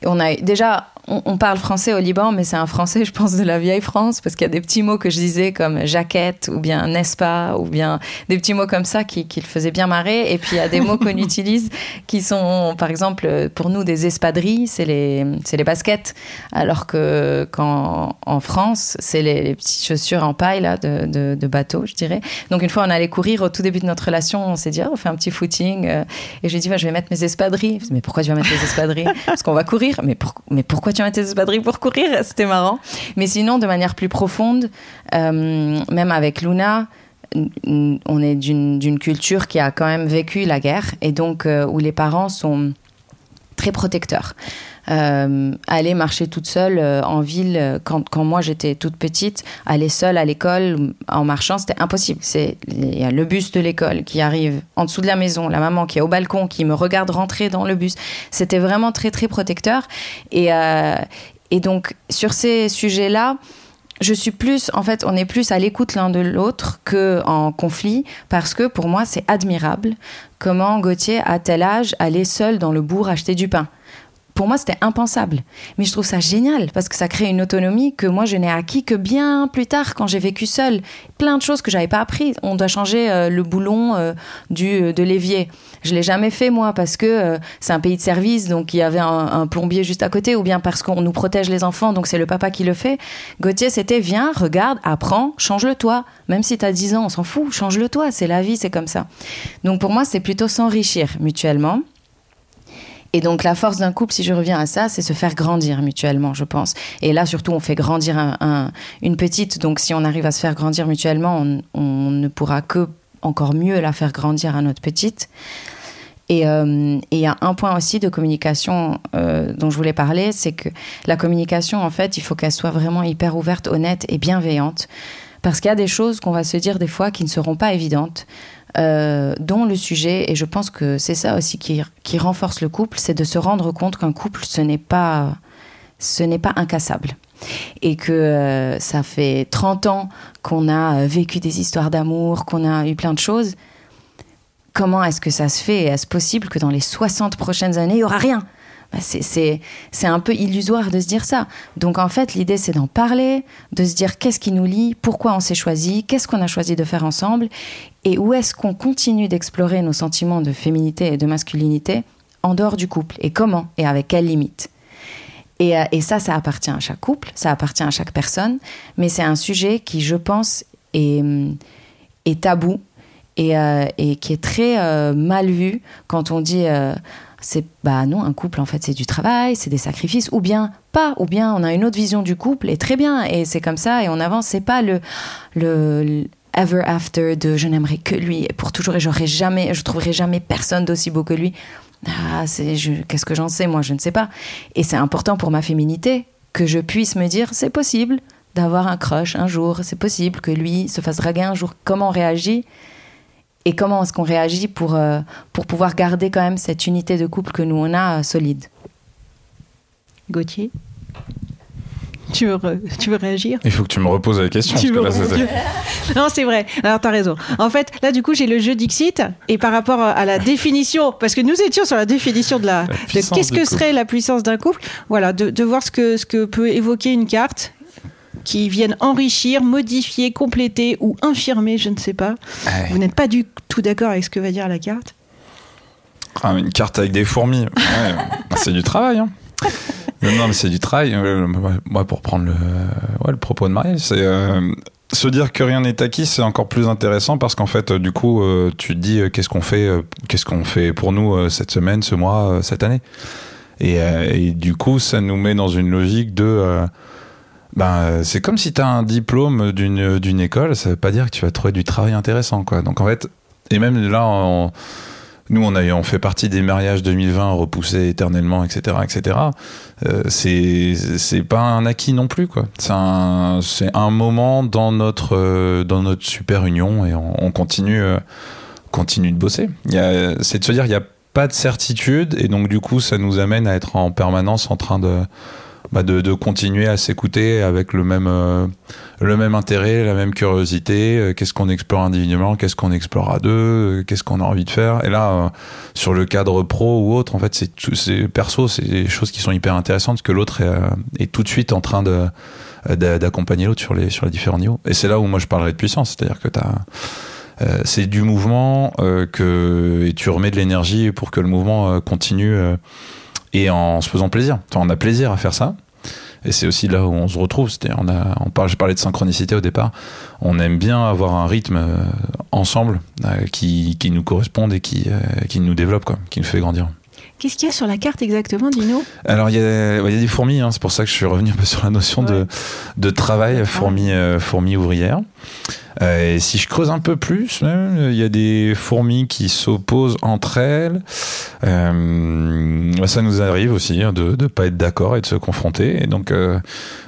On a déjà, on, on parle français au Liban, mais c'est un français, je pense, de la vieille France, parce qu'il y a des petits mots que je disais comme jaquette ou bien n'est-ce pas, ou bien des petits mots comme ça qui, qui le faisaient bien marrer. Et puis il y a des mots qu'on utilise qui sont, par exemple, pour nous des espadrilles, c'est les, les baskets, alors que quand en France, c'est les, les petites chaussures en paille là de, de, de bateau, je dirais. Donc une fois, on allait courir au tout début de notre relation, on s'est dit, Ah, on fait un petit footing, euh, et j'ai dit, bah, je vais mettre mes espadrilles. Mais pourquoi tu vas mettre les espadrilles? Parce qu'on va courir. Mais, pour- mais pourquoi tu vas mettre tes espadrilles pour courir C'était marrant. Mais sinon, de manière plus profonde, euh, même avec Luna, on est d'une d'une culture qui a quand même vécu la guerre et donc euh, où les parents sont très protecteurs. Euh, aller marcher toute seule euh, en ville euh, quand, quand moi j'étais toute petite, aller seule à l'école en marchant, c'était impossible. C'est il y a le bus de l'école qui arrive en dessous de la maison, la maman qui est au balcon qui me regarde rentrer dans le bus. C'était vraiment très très protecteur et et donc sur ces sujets-là, je suis plus, en fait, on est plus à l'écoute l'un de l'autre que en conflit, parce que pour moi, c'est admirable comment Gauthier, à tel âge, allait seul dans le bourg acheter du pain. Pour moi, c'était impensable. Mais je trouve ça génial parce que ça crée une autonomie que moi, je n'ai acquis que bien plus tard quand j'ai vécu seule. Plein de choses que j'avais pas appris. On doit changer euh, le boulon euh, du, de l'évier. Je l'ai jamais fait, moi, parce que euh, c'est un pays de service, donc il y avait un, un plombier juste à côté, ou bien parce qu'on nous protège les enfants, donc c'est le papa qui le fait. Gauthier, c'était viens, regarde, apprends, change-le toi. Même si tu as 10 ans, on s'en fout, change-le toi. C'est la vie, c'est comme ça. Donc pour moi, c'est plutôt s'enrichir mutuellement. Et donc la force d'un couple, si je reviens à ça, c'est se faire grandir mutuellement, je pense. Et là, surtout, on fait grandir un- un- une petite. Donc si on arrive à se faire grandir mutuellement, on, ne pourra que encore mieux la faire grandir à notre petite. Et euh, il y a un point aussi de communication euh, dont je voulais parler, c'est que la communication, en fait, il faut qu'elle soit vraiment hyper ouverte, honnête et bienveillante. Parce qu'il y a des choses qu'on va se dire des fois qui ne seront pas évidentes, euh, dont le sujet, et je pense que c'est ça aussi qui, qui renforce le couple, c'est de se rendre compte qu'un couple, ce n'est pas, ce n'est pas incassable. Et que euh, ça fait 30 ans qu'on a euh, vécu des histoires d'amour, qu'on a eu plein de choses. Comment est-ce que ça se fait? Est-ce possible que dans les 60 prochaines années, il n'y aura rien? C'est- C'est un peu illusoire de se dire ça. Donc en fait, l'idée, c'est d'en parler, de se dire qu'est-ce qui nous lie, pourquoi on s'est choisi, qu'est-ce qu'on a choisi de faire ensemble, et où est-ce qu'on continue d'explorer nos sentiments de féminité et de masculinité en dehors du couple, et comment, et avec quelles limites. Et, euh, et ça, ça appartient à chaque couple, ça appartient à chaque personne, mais c'est un sujet qui, je pense, est, est tabou et, euh, et qui est très euh, mal vu quand on dit c'est bah non un couple en fait c'est du travail c'est des sacrifices ou bien pas ou bien on a une autre vision du couple et très bien et c'est comme ça et on avance c'est pas le le ever after de je n'aimerais que lui pour toujours et j'aurais jamais, je trouverai jamais personne d'aussi beau que lui. Ah, qu'est-ce que j'en sais moi, je ne sais pas. Et c'est important pour ma féminité que je puisse me dire c'est possible d'avoir un crush un jour, c'est possible que lui se fasse draguer un jour. Comment on réagit? Et comment est-ce qu'on réagit pour, euh, pour pouvoir garder quand même cette unité de couple que nous on a euh, solide. Gauthier tu veux, tu veux réagir? Il faut que tu me reposes la question. non, c'est vrai. Alors, tu as raison. En fait, là, du coup, j'ai le jeu Dixit. Et par rapport à la définition, parce que nous étions sur la définition de la, qu'est-ce que serait la puissance d'un couple, voilà, de, de, voir ce que, ce que peut évoquer une carte qui viennent enrichir, modifier, compléter ou infirmer, je ne sais pas. Vous n'êtes pas du tout d'accord avec ce que va dire la carte? Ah, Une carte avec des fourmis, c'est du travail. Hein. non, mais c'est du travail. Euh, moi, pour prendre le, ouais, le propos de Marielle, c'est euh, se dire que rien n'est acquis, c'est encore plus intéressant parce qu'en fait, du coup, euh, tu te dis qu'est-ce qu'on fait, qu'est-ce qu'on fait pour nous cette semaine, ce mois, cette année? Et, et, du coup, ça nous met dans une logique de ben, c'est comme si tu as un diplôme d'une, d'une école, ça veut pas dire que tu vas trouver du travail intéressant. Quoi. Donc en fait, et même là, on, nous, on, a, on fait partie des mariages 2020 repoussés éternellement, etc. etc. Euh, c'est, c'est pas un acquis non plus. Quoi. C'est, un, c'est un moment dans notre, euh, dans notre super union et on, continue, euh, continue de bosser. Y a, c'est de se dire il n'y a pas de certitude et donc du coup, ça nous amène à être en permanence en train de bah, de, continuer à s'écouter avec le même, euh, le même intérêt, la même curiosité. Euh, qu'est-ce qu'on explore individuellement, qu'est-ce qu'on explore à deux, euh, qu'est-ce qu'on a envie de faire. Et là, sur le cadre pro ou autre, en fait, c'est perso, c'est des choses qui sont hyper intéressantes que l'autre est, tout de suite en train de d'accompagner l'autre sur les sur les différents niveaux. Et c'est là où moi je parlerai de puissance, c'est-à-dire que tu c'est du mouvement que et tu remets de l'énergie pour que le mouvement continue et en se faisant plaisir. On a plaisir à faire ça. Et c'est aussi là où on se retrouve. on a, on parle, j'ai parlé de synchronicité au départ. On aime bien avoir un rythme euh, ensemble euh, qui, qui, nous corresponde et qui, euh, qui nous développe, quoi, qui nous fait grandir. Qu'est-ce qu'il y a sur la carte exactement, Dino? Alors, il y, a, il y a des fourmis, hein, c'est pour ça que je suis revenu un peu sur la notion de, de travail, fourmis, fourmis ouvrières. Euh, et si je creuse un peu plus, il y a des fourmis qui s'opposent entre elles. Euh, ça nous arrive aussi hein, de ne pas être d'accord et de se confronter. Et donc, euh,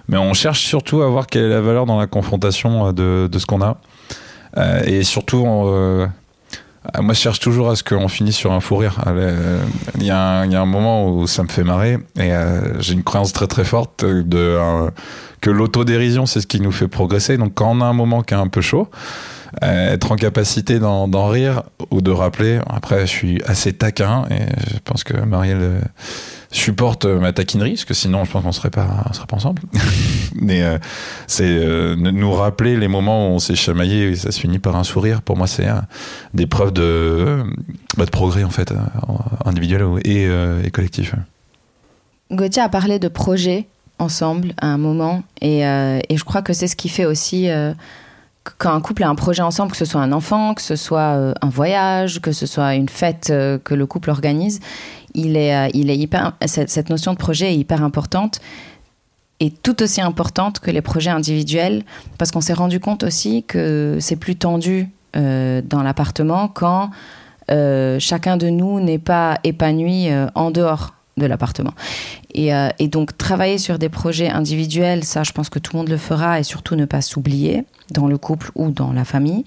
mais on cherche surtout à voir quelle est la valeur dans la confrontation de, de ce qu'on a. et surtout, moi, je cherche toujours à ce qu'on finisse sur un fou rire. Il y, a un, y, a un moment où ça me fait marrer et j'ai une croyance très très forte de que l'autodérision, c'est ce qui nous fait progresser. Donc quand on a un moment qui est un peu chaud, euh, être en capacité d'en rire ou de rappeler. Après, je suis assez taquin et je pense que Marielle euh, supporte ma taquinerie, parce que sinon, je pense qu'on serait pas, serait pas ensemble. Mais euh, c'est nous rappeler les moments où on s'est chamaillé et ça se finit par un sourire. Pour moi, c'est des preuves de, de progrès en fait, individuel et, collectif. Gauthier a parlé de projet ensemble à un moment. Et, euh, je crois que c'est ce qui fait aussi euh, quand un couple a un projet ensemble, que ce soit un enfant, que ce soit euh, un voyage, que ce soit une fête que le couple organise, il cette, cette, notion de projet est hyper importante et tout aussi importante que les projets individuels parce qu'on s'est rendu compte aussi que c'est plus tendu dans l'appartement quand chacun de nous n'est pas épanoui en dehors de l'appartement. Euh, et, donc travailler sur des projets individuels, ça je pense que tout le monde le fera et surtout ne pas s'oublier dans le couple ou dans la famille.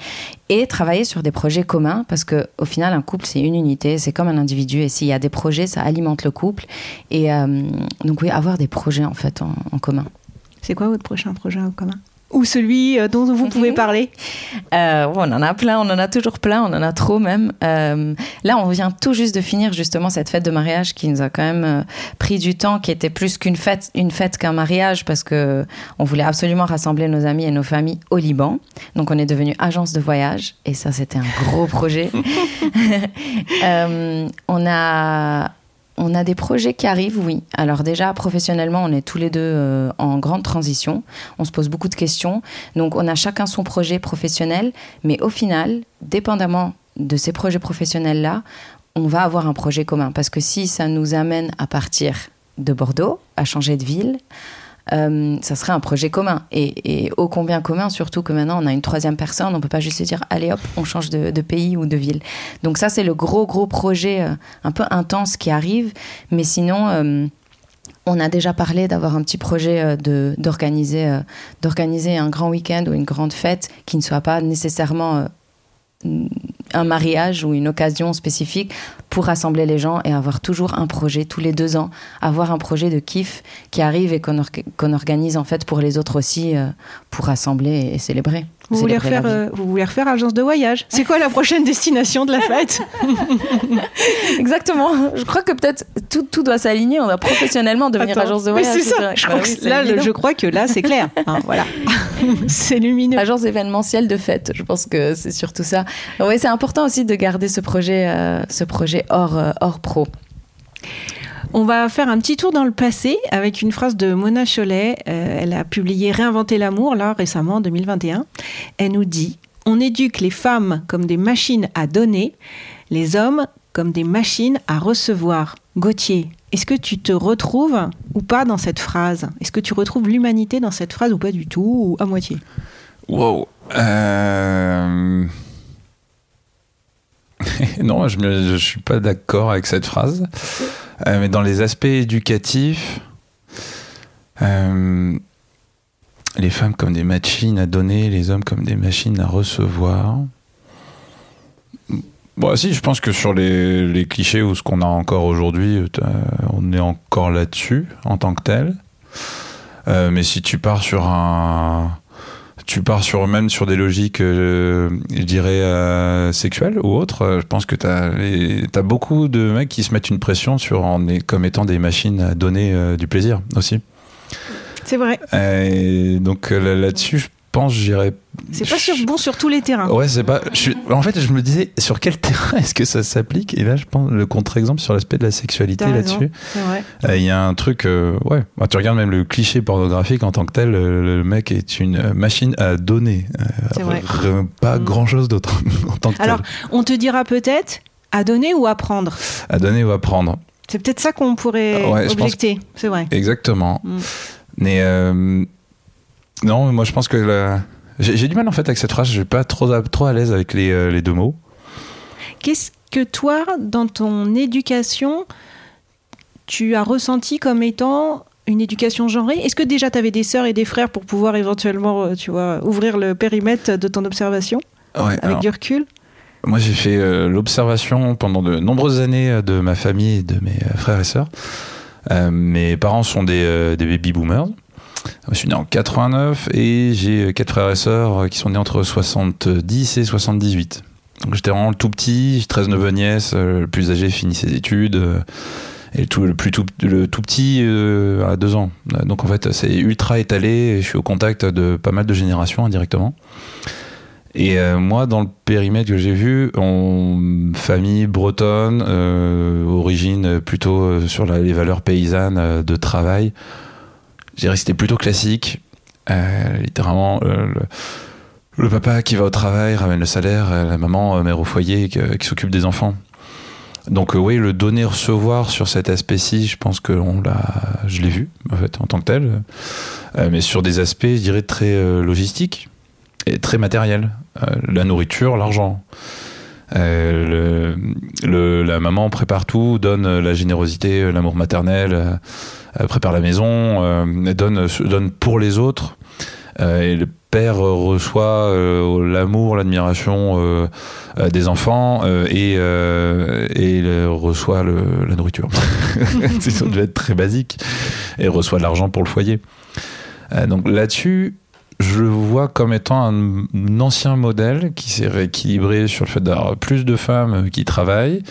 Et travailler sur des projets communs parce que au final un couple c'est une unité, c'est comme un individu et s'il y a des projets ça alimente le couple. Et euh, donc oui, avoir des projets en fait en commun. C'est quoi votre prochain projet en commun? Ou celui euh, dont vous pouvez parler euh, On en a plein, on en a toujours plein, on en a trop même. Euh, là, on vient tout juste de finir justement cette fête de mariage qui nous a quand même pris du temps, qui était plus qu'une fête, une fête qu'un mariage parce que on voulait absolument rassembler nos amis et nos familles au Liban. Donc, on est devenu agence de voyage et ça, c'était un gros projet. on a on a des projets qui arrivent, oui. Alors déjà, professionnellement, on est tous les deux euh, en grande transition. On se pose beaucoup de questions. Donc on a chacun son projet professionnel. Mais au final, dépendamment de ces projets professionnels-là, on va avoir un projet commun. Parce que si ça nous amène à partir de Bordeaux, à changer de ville, euh, ça serait un projet commun. Et, et ô combien commun, surtout que maintenant on a une troisième personne, on peut pas juste se dire allez hop, on change de, pays ou de ville. Donc ça c'est le gros gros projet euh, un peu intense qui arrive. Mais sinon, euh, on a déjà parlé d'avoir un petit projet euh, d'organiser d'organiser un grand week-end ou une grande fête qui ne soit pas nécessairement un mariage ou une occasion spécifique pour rassembler les gens et avoir toujours un projet tous les deux ans, avoir un projet de kiff qui arrive et qu'on orga- qu'on organise en fait pour les autres aussi euh, pour rassembler et célébrer. Vous voulez, refaire, euh, vous voulez refaire agence de voyage? C'est quoi la prochaine destination de la fête? Exactement. Je crois que peut-être tout, tout doit s'aligner. On doit professionnellement devenir Attends, agence de voyage. c'est ça. Je Bah crois, oui, que là, évident. je crois que là, c'est clair. Hein, voilà. c'est lumineux. Agence événementielle de fête. Je pense que c'est surtout ça. Oui, c'est important aussi de garder ce projet, euh, ce projet hors, euh, hors pro. On va faire un petit tour dans le passé avec une phrase de Mona Cholet. Euh, elle a publié Réinventer l'amour, là, récemment, en 2021. Elle nous dit On éduque les femmes comme des machines à donner, les hommes comme des machines à recevoir. Gauthier, est-ce que tu te retrouves ou pas dans cette phrase? Est-ce que tu retrouves l'humanité dans cette phrase ou pas du tout, ou à moitié? Wow. Euh... non, je ne suis pas d'accord avec cette phrase. Euh, mais dans les aspects éducatifs, euh, les femmes comme des machines à donner, les hommes comme des machines à recevoir. Bon, si, je pense que sur les, clichés ou ce qu'on a encore aujourd'hui, euh, on est encore là-dessus en tant que tel. Mais si tu pars sur un, tu pars sur même sur des logiques, euh, je dirais euh, sexuelles ou autres. euh, Je pense que les- t'as beaucoup de mecs qui se mettent une pression sur en est- comme étant des machines à donner euh, du plaisir aussi. C'est vrai. Et donc là- là-dessus, je pense, j'irais. C'est pas bon sur tous les terrains. Ouais, c'est pas. je suis- En fait, je me disais sur quel terrain est-ce que ça s'applique? Et là, je pense le contre-exemple sur l'aspect de la sexualité là-dessus. Euh, Il y a un truc, euh, ouais. Bah, tu regardes même le cliché pornographique en tant que tel, euh, le mec est une machine à donner. Vrai. Pas Mm. grand chose d'autre en tant que Alors, tel. on te dira peut-être à donner ou à prendre? À donner ou à prendre. C'est peut-être ça qu'on pourrait Ouais, je objecter. C'est vrai. Exactement. Mm. Mais non, moi je pense que la- j'ai du mal en fait avec cette phrase. Je suis pas trop à, trop à l'aise avec les, euh, les deux mots. Qu'est-ce que toi, dans ton éducation, tu as ressenti comme étant une éducation genrée? Est-ce que déjà tu avais des sœurs et des frères pour pouvoir éventuellement, euh, tu vois, ouvrir le périmètre de ton observation? Ouais, avec alors, du recul? Moi, j'ai fait euh, l'observation pendant de nombreuses années de ma famille et de mes euh, frères et sœurs. Euh, mes parents sont des, des baby boomers. Je suis né en 89 et j'ai euh, quatre frères et sœurs euh, qui sont nés entre 70 et 78. Donc j'étais vraiment le tout petit, j'ai 13 neveux nièces, euh, le plus âgé finit ses études et le tout, le plus tout, le tout petit euh, a deux ans. Donc en fait c'est ultra étalé et je suis au contact de pas mal de générations indirectement. Et moi, dans le périmètre que j'ai vu, on, famille bretonne, origine plutôt sur les valeurs paysannes de travail, je dirais que c'était plutôt classique. Euh, littéralement, euh, le, papa qui va au travail ramène le salaire, euh, la maman mère au foyer qui, s'occupe des enfants. Donc oui, le donner-recevoir sur cet aspect-ci, je pense que on l'a, je l'ai vu en fait en tant que tel, mais sur des aspects, je dirais très logistiques et très matériels, la nourriture, l'argent. La maman prépare tout, donne la générosité, l'amour maternel, prépare la maison, euh, donne, donne pour les autres. Euh, et le père euh, reçoit euh, l'amour, l'admiration euh, euh, des enfants euh, et, euh, et il euh, reçoit la nourriture. ça devait être très basique. Et reçoit de l'argent pour le foyer. Euh, donc là-dessus, je le vois comme étant un, ancien modèle qui s'est rééquilibré sur le fait d'avoir plus de femmes euh, qui travaillent,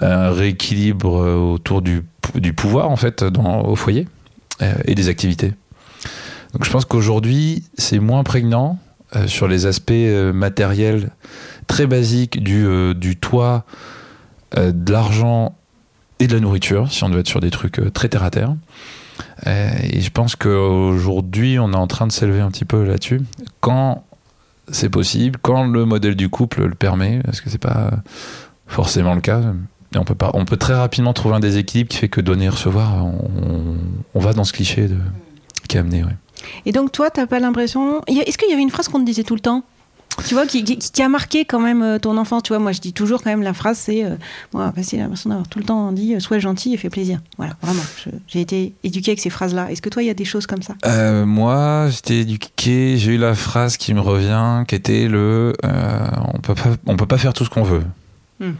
un rééquilibre euh, autour du, du pouvoir en fait au foyer euh, et des activités. Donc je pense qu'aujourd'hui c'est moins prégnant euh, sur les aspects euh, matériels très basiques du, du toit, de l'argent et de la nourriture, si on doit être sur des trucs très terre à terre. Et je pense qu'aujourd'hui, on est en train de s'élever un petit peu là-dessus. Quand c'est possible, quand le modèle du couple le permet, parce que c'est pas forcément le cas. Et on peut pas, on peut très rapidement trouver un déséquilibre qui fait que donner et recevoir, on, on va dans ce cliché de à mener. Ouais. Et donc, toi, t'as pas l'impression. Est-ce qu'il y avait une phrase qu'on te disait tout le temps? Tu vois, qui, qui- qui a marqué quand même euh, ton enfance. Tu vois, moi, je dis toujours quand même la phrase c'est. euh, moi, bah, c'est l'impression d'avoir tout le temps dit euh, sois gentil et fais plaisir. Voilà, vraiment. J'ai été éduquée avec ces phrases-là. Est-ce que toi, il y a des choses comme ça? Euh, moi, j'étais éduqué, j'ai eu la phrase qui me revient, qui était le euh, on peut pas, on peut pas faire tout ce qu'on veut. Hmm.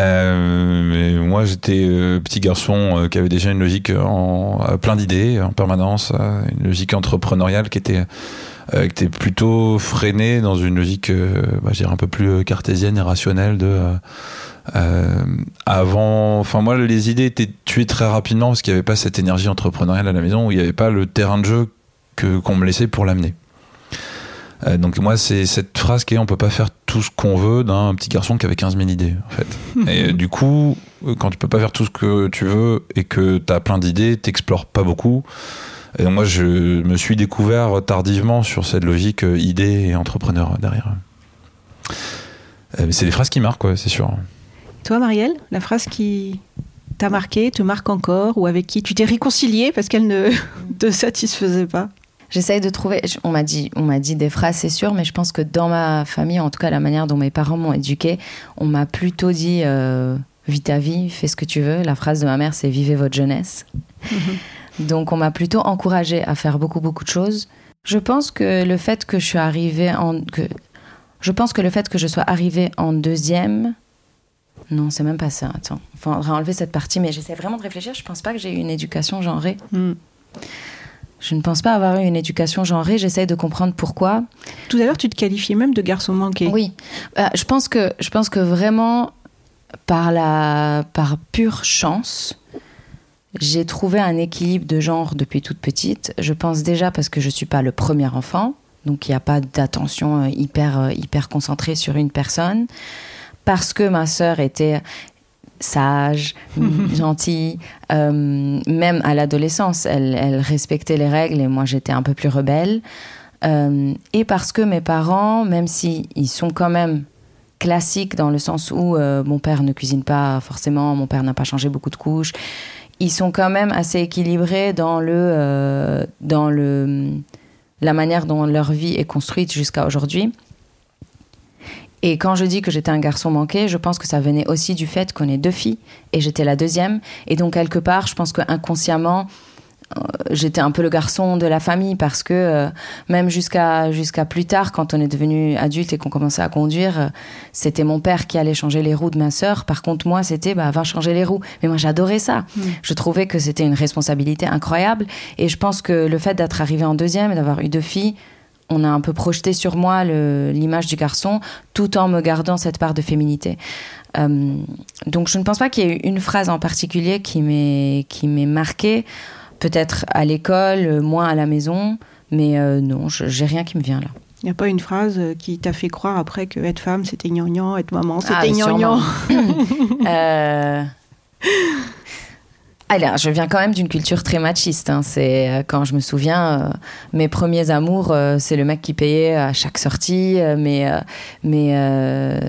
Euh, mais moi, j'étais euh, petit garçon euh, qui avait déjà une logique en plein d'idées en permanence, une logique entrepreneuriale qui était plutôt freinée dans une logique, bah, je dirais un peu plus cartésienne et rationnelle de avant, enfin moi les idées étaient tuées très rapidement parce qu'il n'y avait pas cette énergie entrepreneuriale à la maison où il n'y avait pas le terrain de jeu que qu'on me laissait pour l'amener. Donc moi c'est cette phrase qui est on peut pas faire tout ce qu'on veut d'un petit garçon qui avait 15 000 idées en fait. Et euh, du coup euh, quand tu peux pas faire tout ce que tu veux et que tu as plein d'idées, t'explores pas beaucoup. Et donc moi je me suis découvert tardivement sur cette logique euh, idée et entrepreneur derrière. Mais c'est des phrases qui marquent c'est sûr. Toi, Marielle, la phrase qui t'a marqué, te marque encore, ou avec qui tu t'es réconciliée parce qu'elle ne te satisfaisait pas? J'essaye de trouver. On m'a dit, on m'a dit des phrases, c'est sûr, mais je pense que dans ma famille, en tout cas la manière dont mes parents m'ont éduquée, on m'a plutôt dit euh, vis ta vie, fais ce que tu veux. La phrase de ma mère, c'est vivez votre jeunesse. Donc on m'a plutôt encouragée à faire beaucoup beaucoup de choses. Je pense que le fait que je suis arrivée en que je pense que le fait que je sois arrivée en deuxième non, c'est même pas ça. Attends, faudra enlever cette partie, mais j'essaie vraiment de réfléchir. Je pense pas que j'ai eu une éducation genrée. Hmm. Je ne pense pas avoir eu une éducation genrée. J'essaie de comprendre pourquoi. Tout à l'heure, tu te qualifiais même de garçon manqué. Oui, Euh, je pense que je pense que vraiment par la par pure chance, j'ai trouvé un équilibre de genre depuis toute petite. Je pense déjà parce que je suis pas le premier enfant, donc il n'y a pas d'attention euh, hyper euh, hyper concentrée sur une personne. Parce que ma sœur était sage, gentille, euh, même à l'adolescence, elle, respectait les règles et moi j'étais un peu plus rebelle. Euh, et parce que mes parents, même si ils sont quand même classiques dans le sens où euh, mon père ne cuisine pas forcément, mon père n'a pas changé beaucoup de couches, ils sont quand même assez équilibrés dans le dans le la manière dont leur vie est construite jusqu'à aujourd'hui. Et quand je dis que j'étais un garçon manqué, je pense que ça venait aussi du fait qu'on est deux filles et j'étais la deuxième. Et donc, quelque part, je pense que inconsciemment, euh, j'étais un peu le garçon de la famille parce que euh, même jusqu'à jusqu'à plus tard, quand on est devenu adulte et qu'on commençait à conduire, euh, c'était mon père qui allait changer les roues de ma sœur. Par contre, moi, c'était bah, va changer les roues. Mais moi, j'adorais ça. Je trouvais que c'était une responsabilité incroyable. Et je pense que le fait d'être arrivé en deuxième et d'avoir eu deux filles, on a un peu projeté sur moi l'image du garçon tout en me gardant cette part de féminité. Euh, donc je ne pense pas qu'il y ait une phrase en particulier qui m'ait qui m'ait marquée. Peut-être à l'école, moins à la maison, mais euh, non, j'ai rien qui me vient là. Il n'y a pas une phrase euh, qui t'a fait croire après que être femme, c'était gnangnan, être maman, c'était Ah, gnangnan? sûrement. Euh, Alors, je viens quand même d'une culture très machiste. hein. C'est euh, quand je me souviens, euh, mes premiers amours, euh, c'est le mec qui payait à chaque sortie. mais mais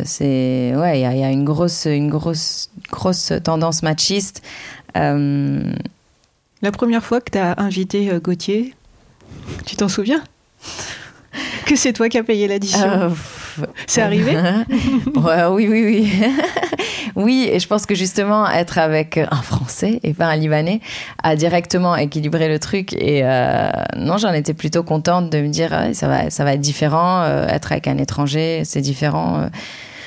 c'est ouais, il y, a- il y a une grosse une grosse grosse tendance machiste. La première fois que tu as invité Gauthier, tu t'en souviens? Que c'est toi qui as payé l'addition? c'est arrivé? Ouais, oui, oui, oui. Oui, et je pense que justement, être avec un Français et pas un Libanais a directement équilibré le truc. Et euh, non, j'en étais plutôt contente de me dire, ça, va, ça va être différent. euh, être avec un étranger, c'est différent. euh.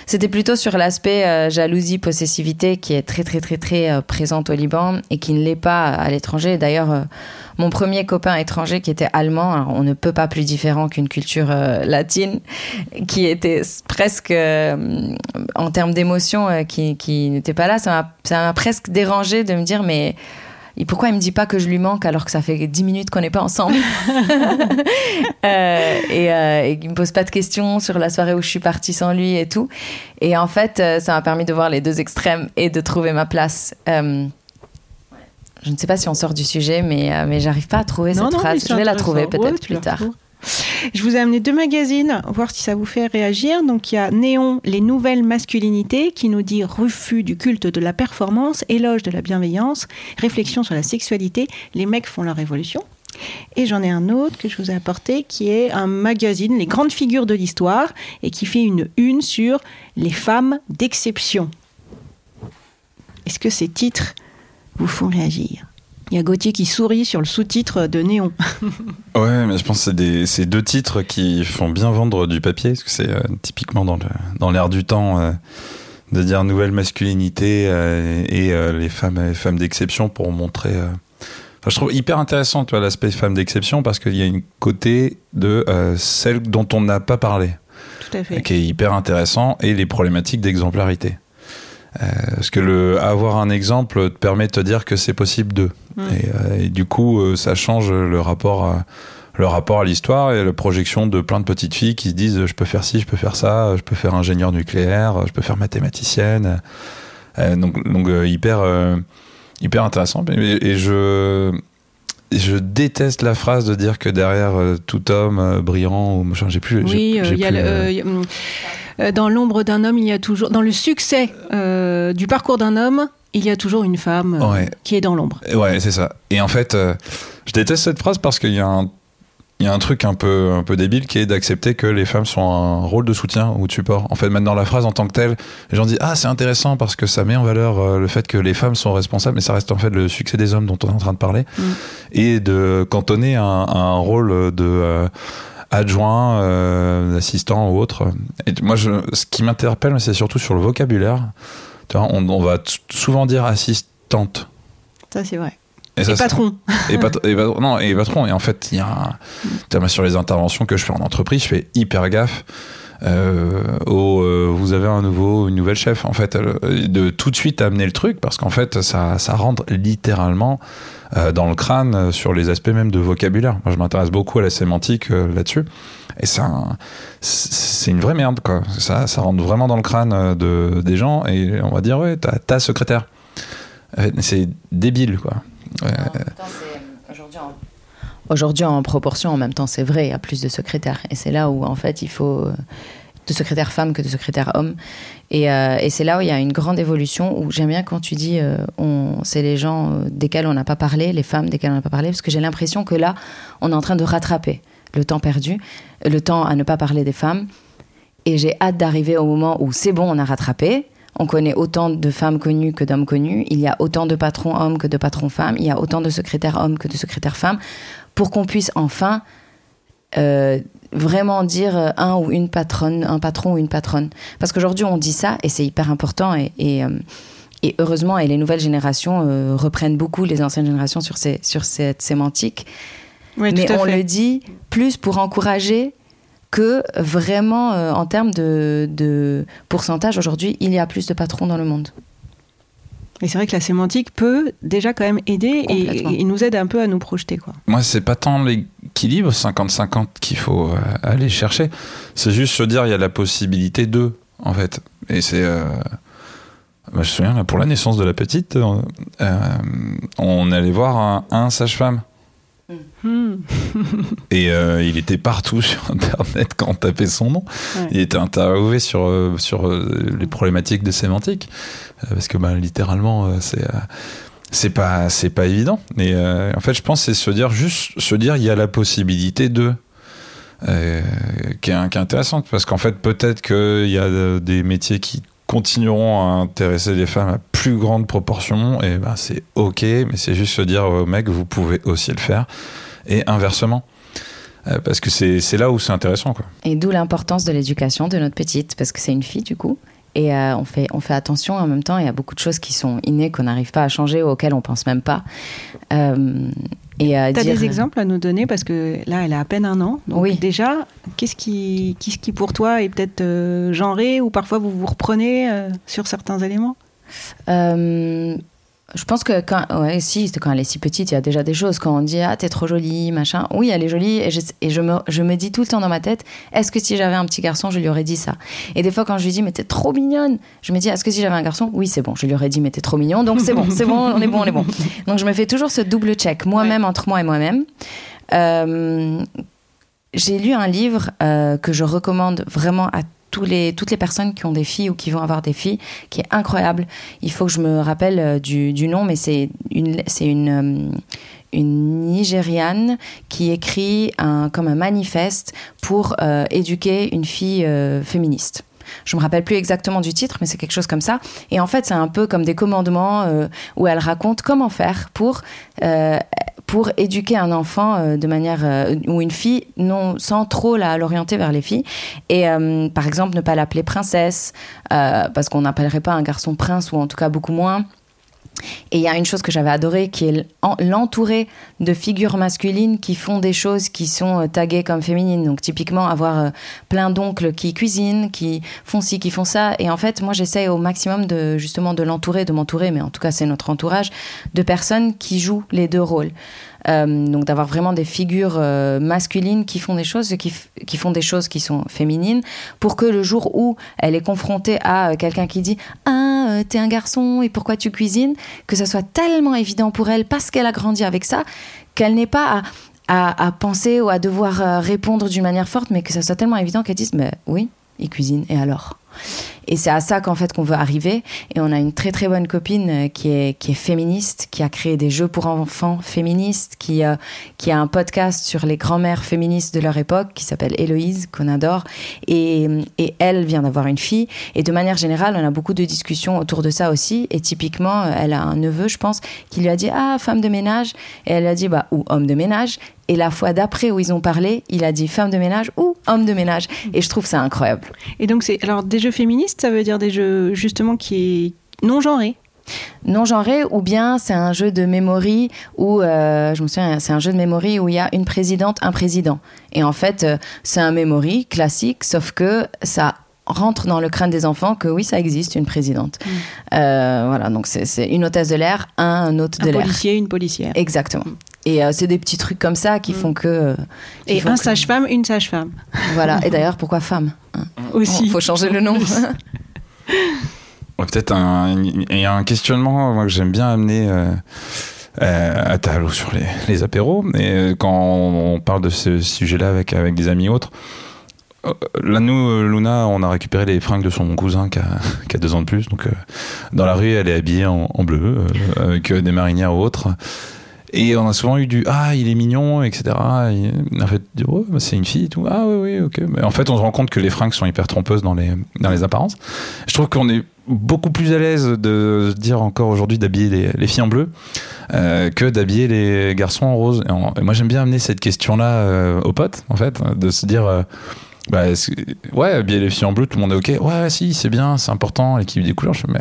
C'était plutôt sur l'aspect euh, jalousie, possessivité qui est très, très, très, très euh, présente au Liban et qui ne l'est pas à l'étranger. D'ailleurs, euh, mon premier copain étranger qui était allemand, alors on ne peut pas plus différent qu'une culture euh, latine, qui était presque, euh, en termes d'émotion, euh, qui, qui n'était pas là, ça m'a- presque dérangé de me dire, mais et pourquoi il me dit pas que je lui manque alors que ça fait 10 minutes qu'on n'est pas ensemble Euh, et, euh, et qu'il me pose pas de questions sur la soirée où je suis partie sans lui et tout. Et en fait, ça m'a permis de voir les deux extrêmes et de trouver ma place. Euh, je ne sais pas si on sort du sujet, mais, euh, mais j'arrive pas à trouver Non, cette non, phrase. Je vais la trouver peut-être Ouais, plus tard. Je vous ai amené deux magazines, voir si ça vous fait réagir. Donc il y a Néon, les nouvelles masculinités, qui nous dit refus du culte de la performance, éloge de la bienveillance, réflexion sur la sexualité, les mecs font leur révolution. Et j'en ai un autre que je vous ai apporté qui est un magazine, Les grandes figures de l'histoire, et qui fait une une sur les femmes d'exception. Est-ce que ces titres vous font réagir Il y a Gauthier qui sourit sur le sous-titre de Néon. Ouais, mais je pense que c'est c'est deux titres qui font bien vendre du papier, parce que c'est euh, typiquement dans le- dans l'air du temps euh, de dire nouvelle masculinité euh, et les femmes, les femmes d'exception pour montrer. enfin, je trouve hyper intéressant, tu vois, l'aspect femmes d'exception, parce qu'il y a une côté de celle dont on n'a pas parlé. Tout à fait. qui est hyper intéressant, et les problématiques d'exemplarité. Euh, parce que le, avoir un exemple te permet de te dire que c'est possible d'eux. Mm. Et, euh, et du coup, euh, ça change le rapport à, le rapport à l'histoire et la projection de plein de petites filles qui se disent je peux faire ci, je peux faire ça, je peux faire ingénieur nucléaire, je peux faire mathématicienne. Euh, donc donc euh, hyper, euh, hyper intéressant. Et, et je, je déteste la phrase de dire que derrière tout homme brillant ou machin, j'ai plus. Oui, il y a le- euh, dans l'ombre d'un homme, il y a toujours, dans le succès euh, du parcours d'un homme, il y a toujours une femme euh, Ouais. qui est dans l'ombre. Ouais, c'est ça. Et en fait, euh, je déteste cette phrase parce qu'il y a un, il y a un truc un peu, un peu débile qui est d'accepter que les femmes sont un rôle de soutien ou de support. En fait, maintenant, la phrase en tant que telle, les gens disent Ah, c'est intéressant parce que ça met en valeur le fait que les femmes sont responsables, mais ça reste en fait le succès des hommes dont on est en train de parler. Mm. Et de cantonner un, un rôle de. euh, adjoint, euh, assistant ou autre. Et moi, je, ce qui m'interpelle, c'est surtout sur le vocabulaire. Tu vois, on, on va souvent dire assistante. Ça, c'est vrai. Et Et ça, patron. et, pat- et pat- non, et patron. Et en fait, il y a un- sur les interventions que je fais en entreprise, je fais hyper gaffe. euh, au, euh, vous avez un nouveau, une nouvelle chef, en fait, euh, de tout de suite amener le truc, parce qu'en fait, ça, ça rentre littéralement euh, dans le crâne euh, sur les aspects même de vocabulaire. Moi, je m'intéresse beaucoup à la sémantique euh, là-dessus, et c'est un- c'est une vraie merde, quoi. Ça, rentre vraiment dans le crâne de, des gens, et on va dire, ouais, ta, ta secrétaire. C'est débile, quoi. Aujourd'hui en... En proportion, en même temps, c'est vrai, il y a plus de secrétaires. Et c'est là où, en fait, il faut de secrétaires femmes que de secrétaires hommes. Et, euh, et c'est là où il y a une grande évolution, où j'aime bien quand tu dis, euh, on, c'est les gens euh, desquels on n'a pas parlé, les femmes desquelles on n'a pas parlé, parce que j'ai l'impression que là, on est en train de rattraper le temps perdu, le temps à ne pas parler des femmes. Et j'ai hâte d'arriver au moment où c'est bon, on a rattrapé. On connaît autant de femmes connues que d'hommes connus. Il y a autant de patrons hommes que de patrons femmes. Il y a autant de secrétaires hommes que de secrétaires femmes. Pour qu'on puisse enfin vraiment dire euh, un ou une patronne, un patron ou une patronne. Parce qu'aujourd'hui, on dit ça et c'est hyper important. Et, et, euh, et heureusement, et les nouvelles générations euh, reprennent beaucoup les anciennes générations sur, ces, sur cette sémantique. Oui, Mais on fait. le dit plus pour encourager que vraiment euh, en termes de, de pourcentage. Aujourd'hui, il y a plus de patrons dans le monde. Et c'est vrai que la sémantique peut déjà quand même aider et, et nous aide un peu à nous projeter. Quoi. Moi, c'est pas tant l'équilibre 50-50 qu'il faut euh, aller chercher. C'est juste se dire, il y a la possibilité de, en fait. Et c'est. euh, moi, je me souviens, là, pour la naissance de la petite, euh, euh, on allait voir un, un sage-femme. Hmm. Et euh, il était partout sur Internet quand on tapait son nom. Ouais. Il était interviewé sur, euh, sur euh, les problématiques de sémantique. Parce que bah, littéralement, c'est. c'est pas c'est pas évident et euh, en fait je pense que c'est se dire juste se dire il y a la possibilité de euh, qui, est, qui est intéressante parce qu'en fait peut-être qu'il y a des métiers qui continueront à intéresser les femmes à plus grande proportion et ben c'est ok mais c'est juste se dire aux mecs vous pouvez aussi le faire et inversement Euh, parce que c'est là où c'est intéressant quoi Et d'où l'importance de l'éducation de notre petite, parce que c'est une fille du coup. Et euh, on, fait, on fait attention en même temps, il y a beaucoup de choses qui sont innées, qu'on n'arrive pas à changer, auxquelles on pense même pas. Euh, et Tu as dire- des exemples à nous donner parce que là, elle a à peine un an. Donc Oui. déjà, qu'est-ce qui, qu'est-ce qui pour toi est peut-être euh, genré ou parfois vous vous reprenez euh, sur certains éléments? Euh, je pense que quand, ouais, si, quand elle est si petite, il y a déjà des choses. Quand on dit ah t'es trop jolie, machin. Oui, elle est jolie et je, et je me, je me dis tout le temps dans ma tête, est-ce que si j'avais un petit garçon, je lui aurais dit ça? Et des fois quand je lui dis mais t'es trop mignonne, je me dis est-ce que si j'avais un garçon, oui c'est bon, je lui aurais dit mais t'es trop mignon, donc c'est bon, c'est bon, on est bon, on est bon. Donc je me fais toujours ce double check moi-même entre moi et moi-même. Euh, j'ai lu un livre euh, que je recommande vraiment à toutes les personnes qui ont des filles ou qui vont avoir des filles, qui est incroyable. Il faut que je me rappelle euh, du, nom, mais c'est une, une, euh, une Nigériane qui écrit comme un manifeste pour euh, éduquer une fille féministe. Je me rappelle plus exactement du titre, mais c'est quelque chose comme ça. Et en fait, c'est un peu comme des commandements euh, où elle raconte comment faire pour euh, pour éduquer un enfant euh, de manière ou une fille non sans trop la- l'orienter vers les filles. Et par exemple, ne pas l'appeler princesse parce qu'on n'appellerait pas un garçon prince ou en tout cas beaucoup moins. Et il y a une chose que j'avais adorée qui est l'en- l'entourer de figures masculines qui font des choses qui sont euh, taguées comme féminines. Donc typiquement avoir euh, plein d'oncles qui cuisinent, qui font ci, qui font ça. Et en fait, moi j'essaie au maximum de justement de l'entourer, de m'entourer, mais en tout cas c'est notre entourage, de personnes qui jouent les deux rôles. Euh, donc d'avoir vraiment des figures euh, masculines qui font des choses qui, qui font des choses qui sont féminines pour que le jour où elle est confrontée à euh, quelqu'un qui dit ah t'es un garçon et pourquoi tu cuisines? Que ça soit tellement évident pour elle parce qu'elle a grandi avec ça qu'elle n'ait pas à, à, à penser ou à devoir répondre d'une manière forte mais que ça soit tellement évident qu'elle dise mais oui il cuisine et alors? Et c'est à ça qu'en fait qu'on veut arriver. Et on a une très très bonne copine euh, qui est, qui est féministe, qui a créé des jeux pour enfants féministes, qui, euh, qui a un podcast sur les grands-mères féministes de leur époque, qui s'appelle Héloïse, qu'on adore. Et, et elle vient d'avoir une fille. Et de manière générale, on a beaucoup de discussions autour de ça aussi. Et typiquement, euh, elle a un neveu, je pense, qui lui a dit Ah, femme de ménage. Et elle a dit Bah, ou homme de ménage. Et la fois d'après où ils ont parlé, il a dit femme de ménage ou homme de ménage. Et je trouve ça incroyable. Et donc, c'est alors des jeux féministes, ça veut dire des jeux justement qui est non genrés. non genré ou bien c'est un jeu de memory où euh, je me souviens c'est un jeu de memory où il y a une présidente un président. Et en fait euh, c'est un memory classique sauf que ça rentre dans le crâne des enfants que oui ça existe une présidente. Euh, voilà donc c'est une hôtesse de l'air un hôte de Un l'air. policier, une policière. exactement et euh, c'est des petits trucs comme ça qui font que euh, qui Et font un que- sage-femme, une sage-femme. voilà et d'ailleurs pourquoi femme Aussi. Il faut changer le nom Ouais, Peut-être un, il y a un questionnement moi, que j'aime bien amener euh, euh, à table ou sur les, les apéros. Et euh, quand on parle de ce sujet-là avec, avec des amis autres, euh, là, nous, euh, Luna, on a récupéré les fringues de son cousin qui a, qui a deux ans de plus. Donc, euh, dans la rue, elle est habillée en, en bleu, euh, avec euh, des marinières ou autres. Et on a souvent eu du Ah, il est mignon, etc. Et en fait, bah, c'est une fille et tout. Ah, oui, oui, ok. Mais en fait, on se rend compte que les fringues sont hyper trompeuses dans les, dans les apparences. Je trouve qu'on est beaucoup plus à l'aise de dire encore aujourd'hui d'habiller les, les filles en bleu euh, que d'habiller les garçons en rose. Et moi, j'aime bien amener cette question-là euh, aux potes, en fait, de se dire. euh, bah, ouais, habiller les filles en bleu, tout le monde est ok. Ouais, si, c'est bien, c'est important, l'équilibre des couleurs. Je mais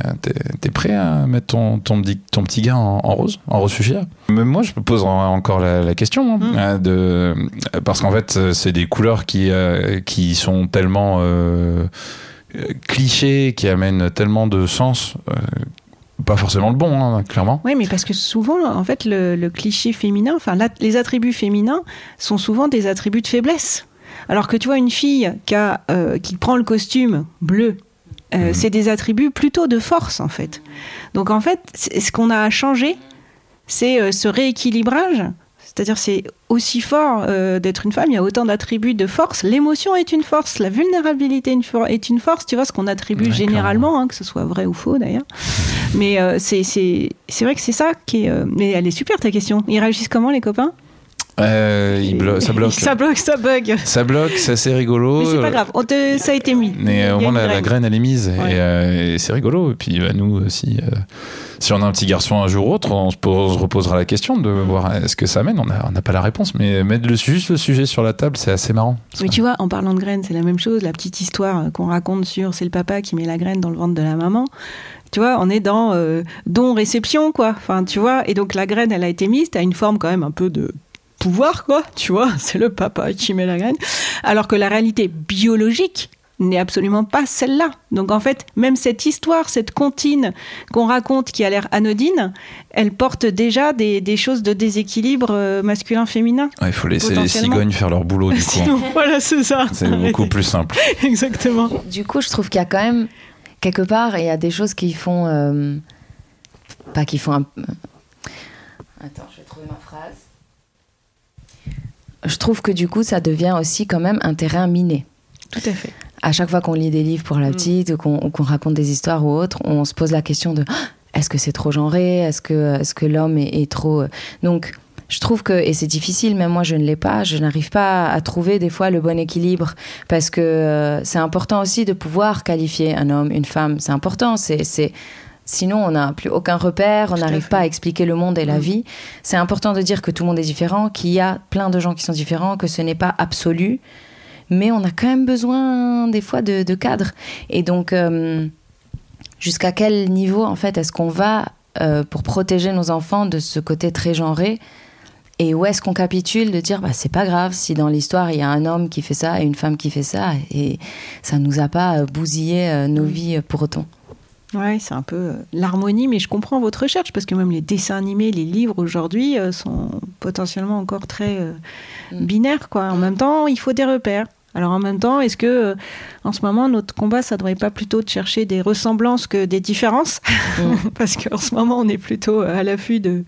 t'es, prêt à mettre ton, ton, petit, ton petit gars en, en rose, en rose fuchsia? Même moi, je me pose en- encore la, la question. hein, Mm. euh, de, parce qu'en fait, euh, c'est des couleurs qui, euh, qui sont tellement euh, clichés, qui amènent tellement de sens. euh, pas forcément le bon, hein, clairement. Oui, mais parce que souvent, en fait, le, le cliché féminin, enfin, les attributs féminins sont souvent des attributs de faiblesse. Alors que tu vois, une fille qui, a, euh, qui prend le costume bleu, euh, Mhm. c'est des attributs plutôt de force, en fait. Donc, en fait, ce qu'on a à changer, c'est euh, ce rééquilibrage. C'est-à-dire, c'est aussi fort d'être une femme, il y a autant d'attributs de force. L'émotion est une force, la vulnérabilité est une for- est une force, tu vois, ce qu'on attribue généralement, hein, que ce soit vrai ou faux d'ailleurs. Mais c'est vrai que c'est ça qui est. mais elle est super ta question. Ils réagissent comment les copains? Euh, il blo- ça bloque. ça bloque, ça bug. Ça bloque, c'est assez rigolo. Mais c'est pas grave. On te- ça a été mis. Mais euh, a au moins la, la graine. elle est mise Ouais. et, euh, et c'est rigolo. Et puis bah, nous aussi, euh, si on a un petit garçon un jour ou autre, on se, pose- reposera la question de voir est-ce que ça amène. On n'a on n'a pas la réponse, mais mettre le, juste le sujet sur la table, c'est assez marrant. Mais tu vois, en parlant de graines, c'est la même chose. La petite histoire euh, qu'on raconte sur c'est le papa qui met la graine dans le ventre de la maman. Tu vois, on est dans euh, don-réception, quoi. Enfin, tu vois, et donc la graine, elle a été mise. T'as une forme quand même un peu de pouvoir, quoi. Tu vois, c'est le papa qui met la graine. Alors que la réalité biologique n'est absolument pas celle-là. Donc en fait, même cette histoire, cette comptine qu'on raconte qui a l'air anodine, elle porte déjà des, des choses de déséquilibre euh, masculin-féminin. Ouais, il faut laisser les cigognes faire leur boulot du coup. Sinon, voilà, c'est ça. C'est beaucoup plus simple. Exactement. Du coup, je trouve qu'il y a quand même quelque part, il y a des choses qui font euh, pas qui font un. Attends, je vais trouver ma phrase. Je trouve que du coup, ça devient aussi quand même un terrain miné. Tout à fait. à chaque fois qu'on lit des livres pour la Mm. petite ou qu'on raconte des histoires ou autres, on se pose la question de Ah, est-ce que c'est trop genré? Est-ce que, est que l'homme est, est trop. euh, Donc, je trouve que, et c'est difficile, même moi je ne l'ai pas, je n'arrive pas à trouver des fois le bon équilibre parce que euh, c'est important aussi de pouvoir qualifier un homme, une femme. C'est important, c'est. Sinon, on n'a plus aucun repère, on n'arrive pas à expliquer le monde et la Mm. vie. C'est important de dire que tout le monde est différent, qu'il y a plein de gens qui sont différents, que ce n'est pas absolu, mais on a quand même besoin des fois de, de cadres. Et donc, euh, jusqu'à quel niveau, en fait, est-ce qu'on va euh, pour protéger nos enfants de ce côté très genré? Et où est-ce qu'on capitule de dire bah c'est pas grave si dans l'histoire il y a un homme qui fait ça et une femme qui fait ça et ça nous a pas bousillé euh, nos vies euh, pour autant? Ouais, c'est un peu euh, l'harmonie, mais je comprends votre recherche parce que même les dessins animés, les livres aujourd'hui euh, sont potentiellement encore très euh, Mm. binaires, quoi. En même temps, il faut des repères. Alors en même temps, est-ce que euh, en ce moment notre combat, ça devrait pas plutôt de chercher des ressemblances que des différences Mm. Parce qu'en ce moment, on est plutôt à l'affût de,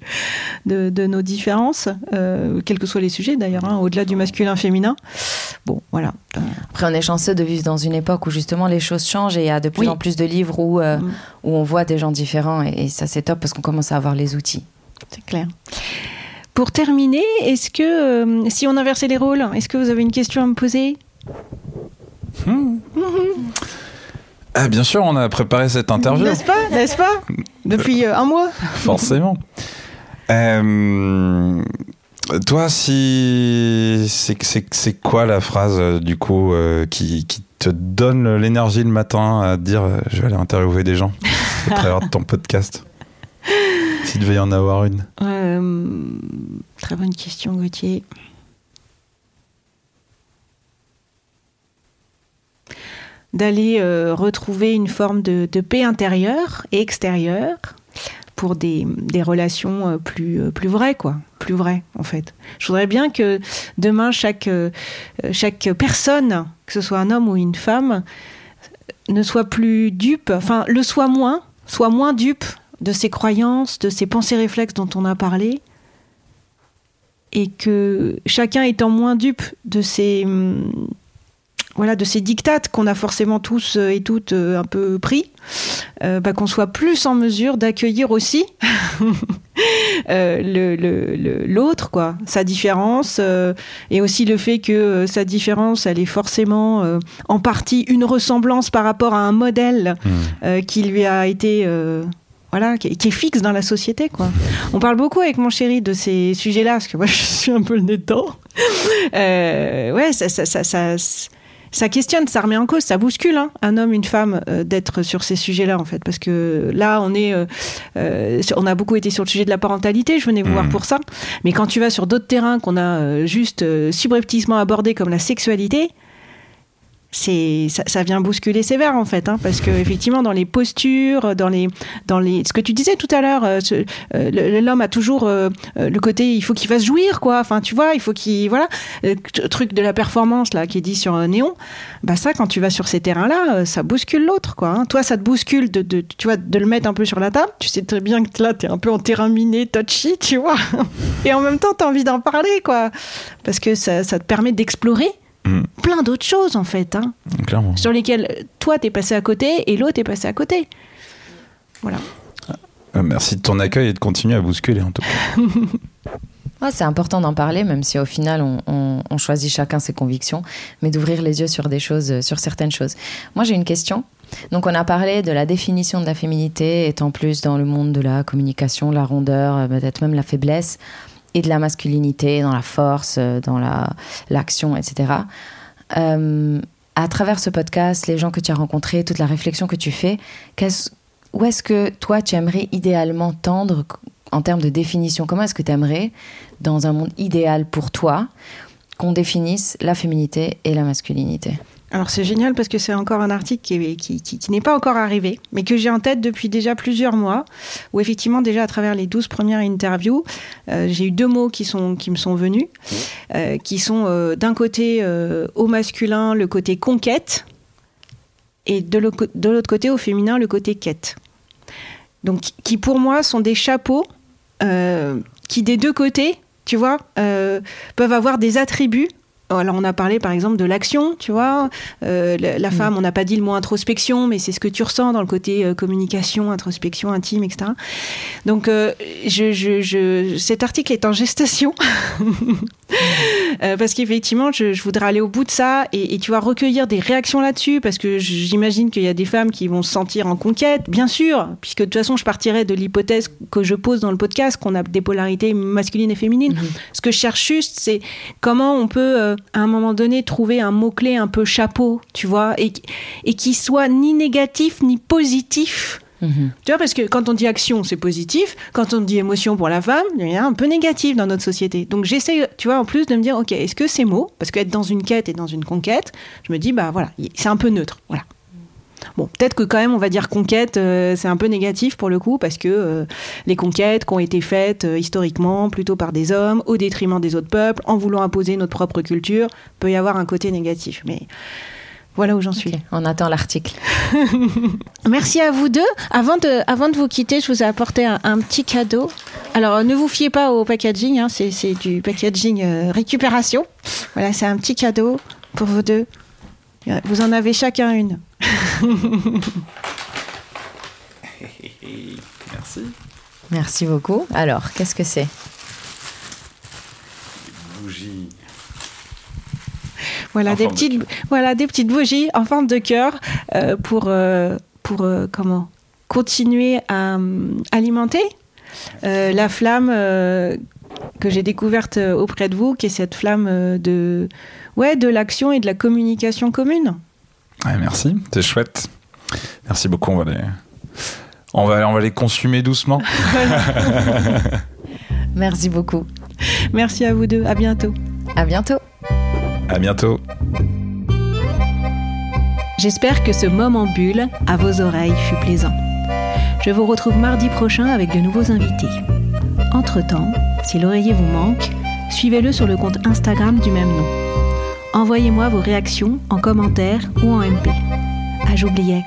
de, de nos différences, euh, quels que soient les sujets d'ailleurs, hein, au-delà du masculin-féminin. Bon, voilà. Euh, Après on est chanceux de vivre dans une époque où justement les choses changent et il y a de plus Oui. en plus de livres où, euh, Mm. où on voit des gens différents et, et ça c'est top parce qu'on commence à avoir les outils. C'est clair. Pour terminer, est-ce que euh, si on inversait les rôles, est-ce que vous avez une question à me poser? Ah, bien sûr, on a préparé cette interview, N'est-ce pas N'est-ce pas? Depuis euh, un mois. forcément. Euh, toi, si c'est c'est c'est quoi la phrase euh, du coup euh, qui, qui te donne l'énergie le matin à te dire euh, je vais aller interviewer des gens au travers de ton podcast? S'il devait y en avoir une. Euh, très bonne question, Gauthier. D'aller euh, retrouver une forme de, paix intérieure et extérieure pour des, des relations euh, plus, euh, plus vraies, quoi. Plus vraies, en fait. Je voudrais bien que demain, chaque, chaque personne, que ce soit un homme ou une femme, ne soit plus dupe, enfin, le soit moins, soit moins dupe de ses croyances, de ses pensées réflexes dont on a parlé, et que chacun étant moins dupe de ces hum, voilà de ces dictates qu'on a forcément tous euh, et toutes euh, un peu pris, euh, bah, qu'on soit plus en mesure d'accueillir aussi euh, le- le- le- l'autre, quoi, sa différence, euh, et aussi le fait que sa différence, elle est forcément en partie une ressemblance par rapport à un modèle euh, qui lui a été voilà qui est, qui est fixe dans la société quoi. On parle beaucoup avec mon chéri de ces sujets-là parce que moi je suis un peu le. Euh, ouais, ça, ça, ça, ça, ça questionne, ça remet en cause, ça bouscule hein, un homme, une femme euh, d'être sur ces sujets-là en fait, parce que là on est, euh, euh, on a beaucoup été sur le sujet de la parentalité. Je venais vous voir pour ça, mais quand tu vas sur d'autres terrains qu'on a juste subrepticement abordés comme la sexualité c'est ça, ça vient bousculer sévère en fait hein, parce que effectivement dans les postures dans les dans les ce que tu disais tout à l'heure euh, euh, le- l'homme a toujours euh, le côté il faut qu'il fasse jouir quoi. Enfin tu vois il faut qu'il voilà. T- truc de la performance là qui est dit sur néon bah ça quand tu vas sur ces terrains là ça bouscule l'autre quoi hein. toi ça te bouscule de, de tu vois de le mettre un peu sur la table. Tu sais très bien que là t'es un peu en terrain miné touchy tu vois. Et en même temps t'as envie d'en parler quoi. Parce que ça, ça te permet d'explorer Mm. plein d'autres choses en fait hein Clairement. sur lesquels toi t'es passé à côté et l'autre est passé à côté. Voilà. Euh, Merci de ton accueil et de continuer à bousculer en tout cas. Ouais, c'est important d'en parler, même si au final on, on- on choisit chacun ses convictions, mais d'ouvrir les yeux sur des choses, euh, sur certaines choses. Moi j'ai une question. Donc on a parlé de la définition de la féminité étant plus dans le monde de la communication, la rondeur, euh, peut-être même la faiblesse, et de la masculinité, dans la force, euh, dans la l'action, etc. Euh, à travers ce podcast, les gens que tu as rencontrés, toute la réflexion que tu fais, qu'est-ce- où est-ce que toi tu aimerais idéalement tendre en termes de définition? Comment est-ce que tu aimerais, dans un monde idéal pour toi, qu'on définisse la féminité et la masculinité? Alors c'est génial parce que c'est encore un article qui, est- qui, qui- qui n'est pas encore arrivé, mais que j'ai en tête depuis déjà plusieurs mois, où effectivement déjà à travers les 12 premières interviews, euh, j'ai eu deux mots qui, me sont venus, euh, qui sont euh, d'un côté au masculin le côté conquête, et de l'autre côté au féminin le côté quête. Donc qui pour moi sont des chapeaux qui des deux côtés, tu vois, peuvent avoir des attributs alors on a parlé par exemple de l'action, tu vois. Euh, la, la femme, on n'a pas dit le mot introspection, mais c'est ce que tu ressens dans le côté euh, communication, introspection, intime, etc. Donc euh, je, je, je- cet article est en gestation. Euh, parce qu'effectivement, je, je voudrais aller au bout de ça et, et tu vas recueillir des réactions là-dessus parce que j'imagine qu'il y a des femmes qui vont se sentir en conquête, bien sûr, puisque de toute façon, je partirais de l'hypothèse que je pose dans le podcast qu'on a des polarités masculines et féminines. Ce que je cherche juste, c'est comment on peut, euh, à un moment donné, trouver un mot-clé un peu chapeau, tu vois, et, et qui soit ni négatif ni positif. Mhm. Tu vois, parce que quand on dit action, c'est positif. Quand on dit émotion pour la femme, il y a un peu négatif dans notre société. Donc j'essaie, tu vois, en plus de me dire, ok, est-ce que ces mots, parce qu'être dans une quête et dans une conquête, je me dis, bah voilà, c'est un peu neutre, voilà. Bon, peut-être que quand même, on va dire conquête, euh, c'est un peu négatif pour le coup, parce que euh, les conquêtes qui ont été faites euh, historiquement plutôt par des hommes, au détriment des autres peuples, en voulant imposer notre propre culture, peut y avoir un côté négatif. Mais voilà où j'en suis. On attend l'article. Merci à vous deux. Avant de, avant de vous quitter, je vous ai apporté un, un petit cadeau. Alors, ne vous fiez pas au packaging, hein, c'est c'est du packaging euh, récupération. Voilà, c'est un petit cadeau pour vous deux. Euh, Vous en avez chacun une. Merci. Merci beaucoup. Alors, qu'est-ce que c'est? Voilà, des de petites, voilà, des petites bougies en forme de cœur euh, pour, euh, pour euh, comment continuer à alimenter euh, la flamme euh, que j'ai découverte auprès de vous, qui est cette flamme euh, de, ouais, de l'action et de la communication commune. Ouais, merci, c'est chouette. Merci beaucoup. On va les, on va, on va les consumer doucement. Merci beaucoup. Merci à vous deux, à bientôt. À bientôt. À bientôt. J'espère que ce moment bulle à vos oreilles fut plaisant. Je vous retrouve mardi prochain avec de nouveaux invités. Entre-temps, si l'oreiller vous manque, suivez-le sur le compte Instagram du même nom. Envoyez-moi vos réactions en commentaire ou en MP. Ah, j'oubliais,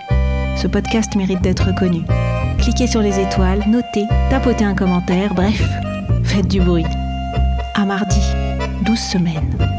ce podcast mérite d'être connu. Cliquez sur les étoiles, notez, tapotez un commentaire, bref, faites du bruit. À mardi, 12 semaines.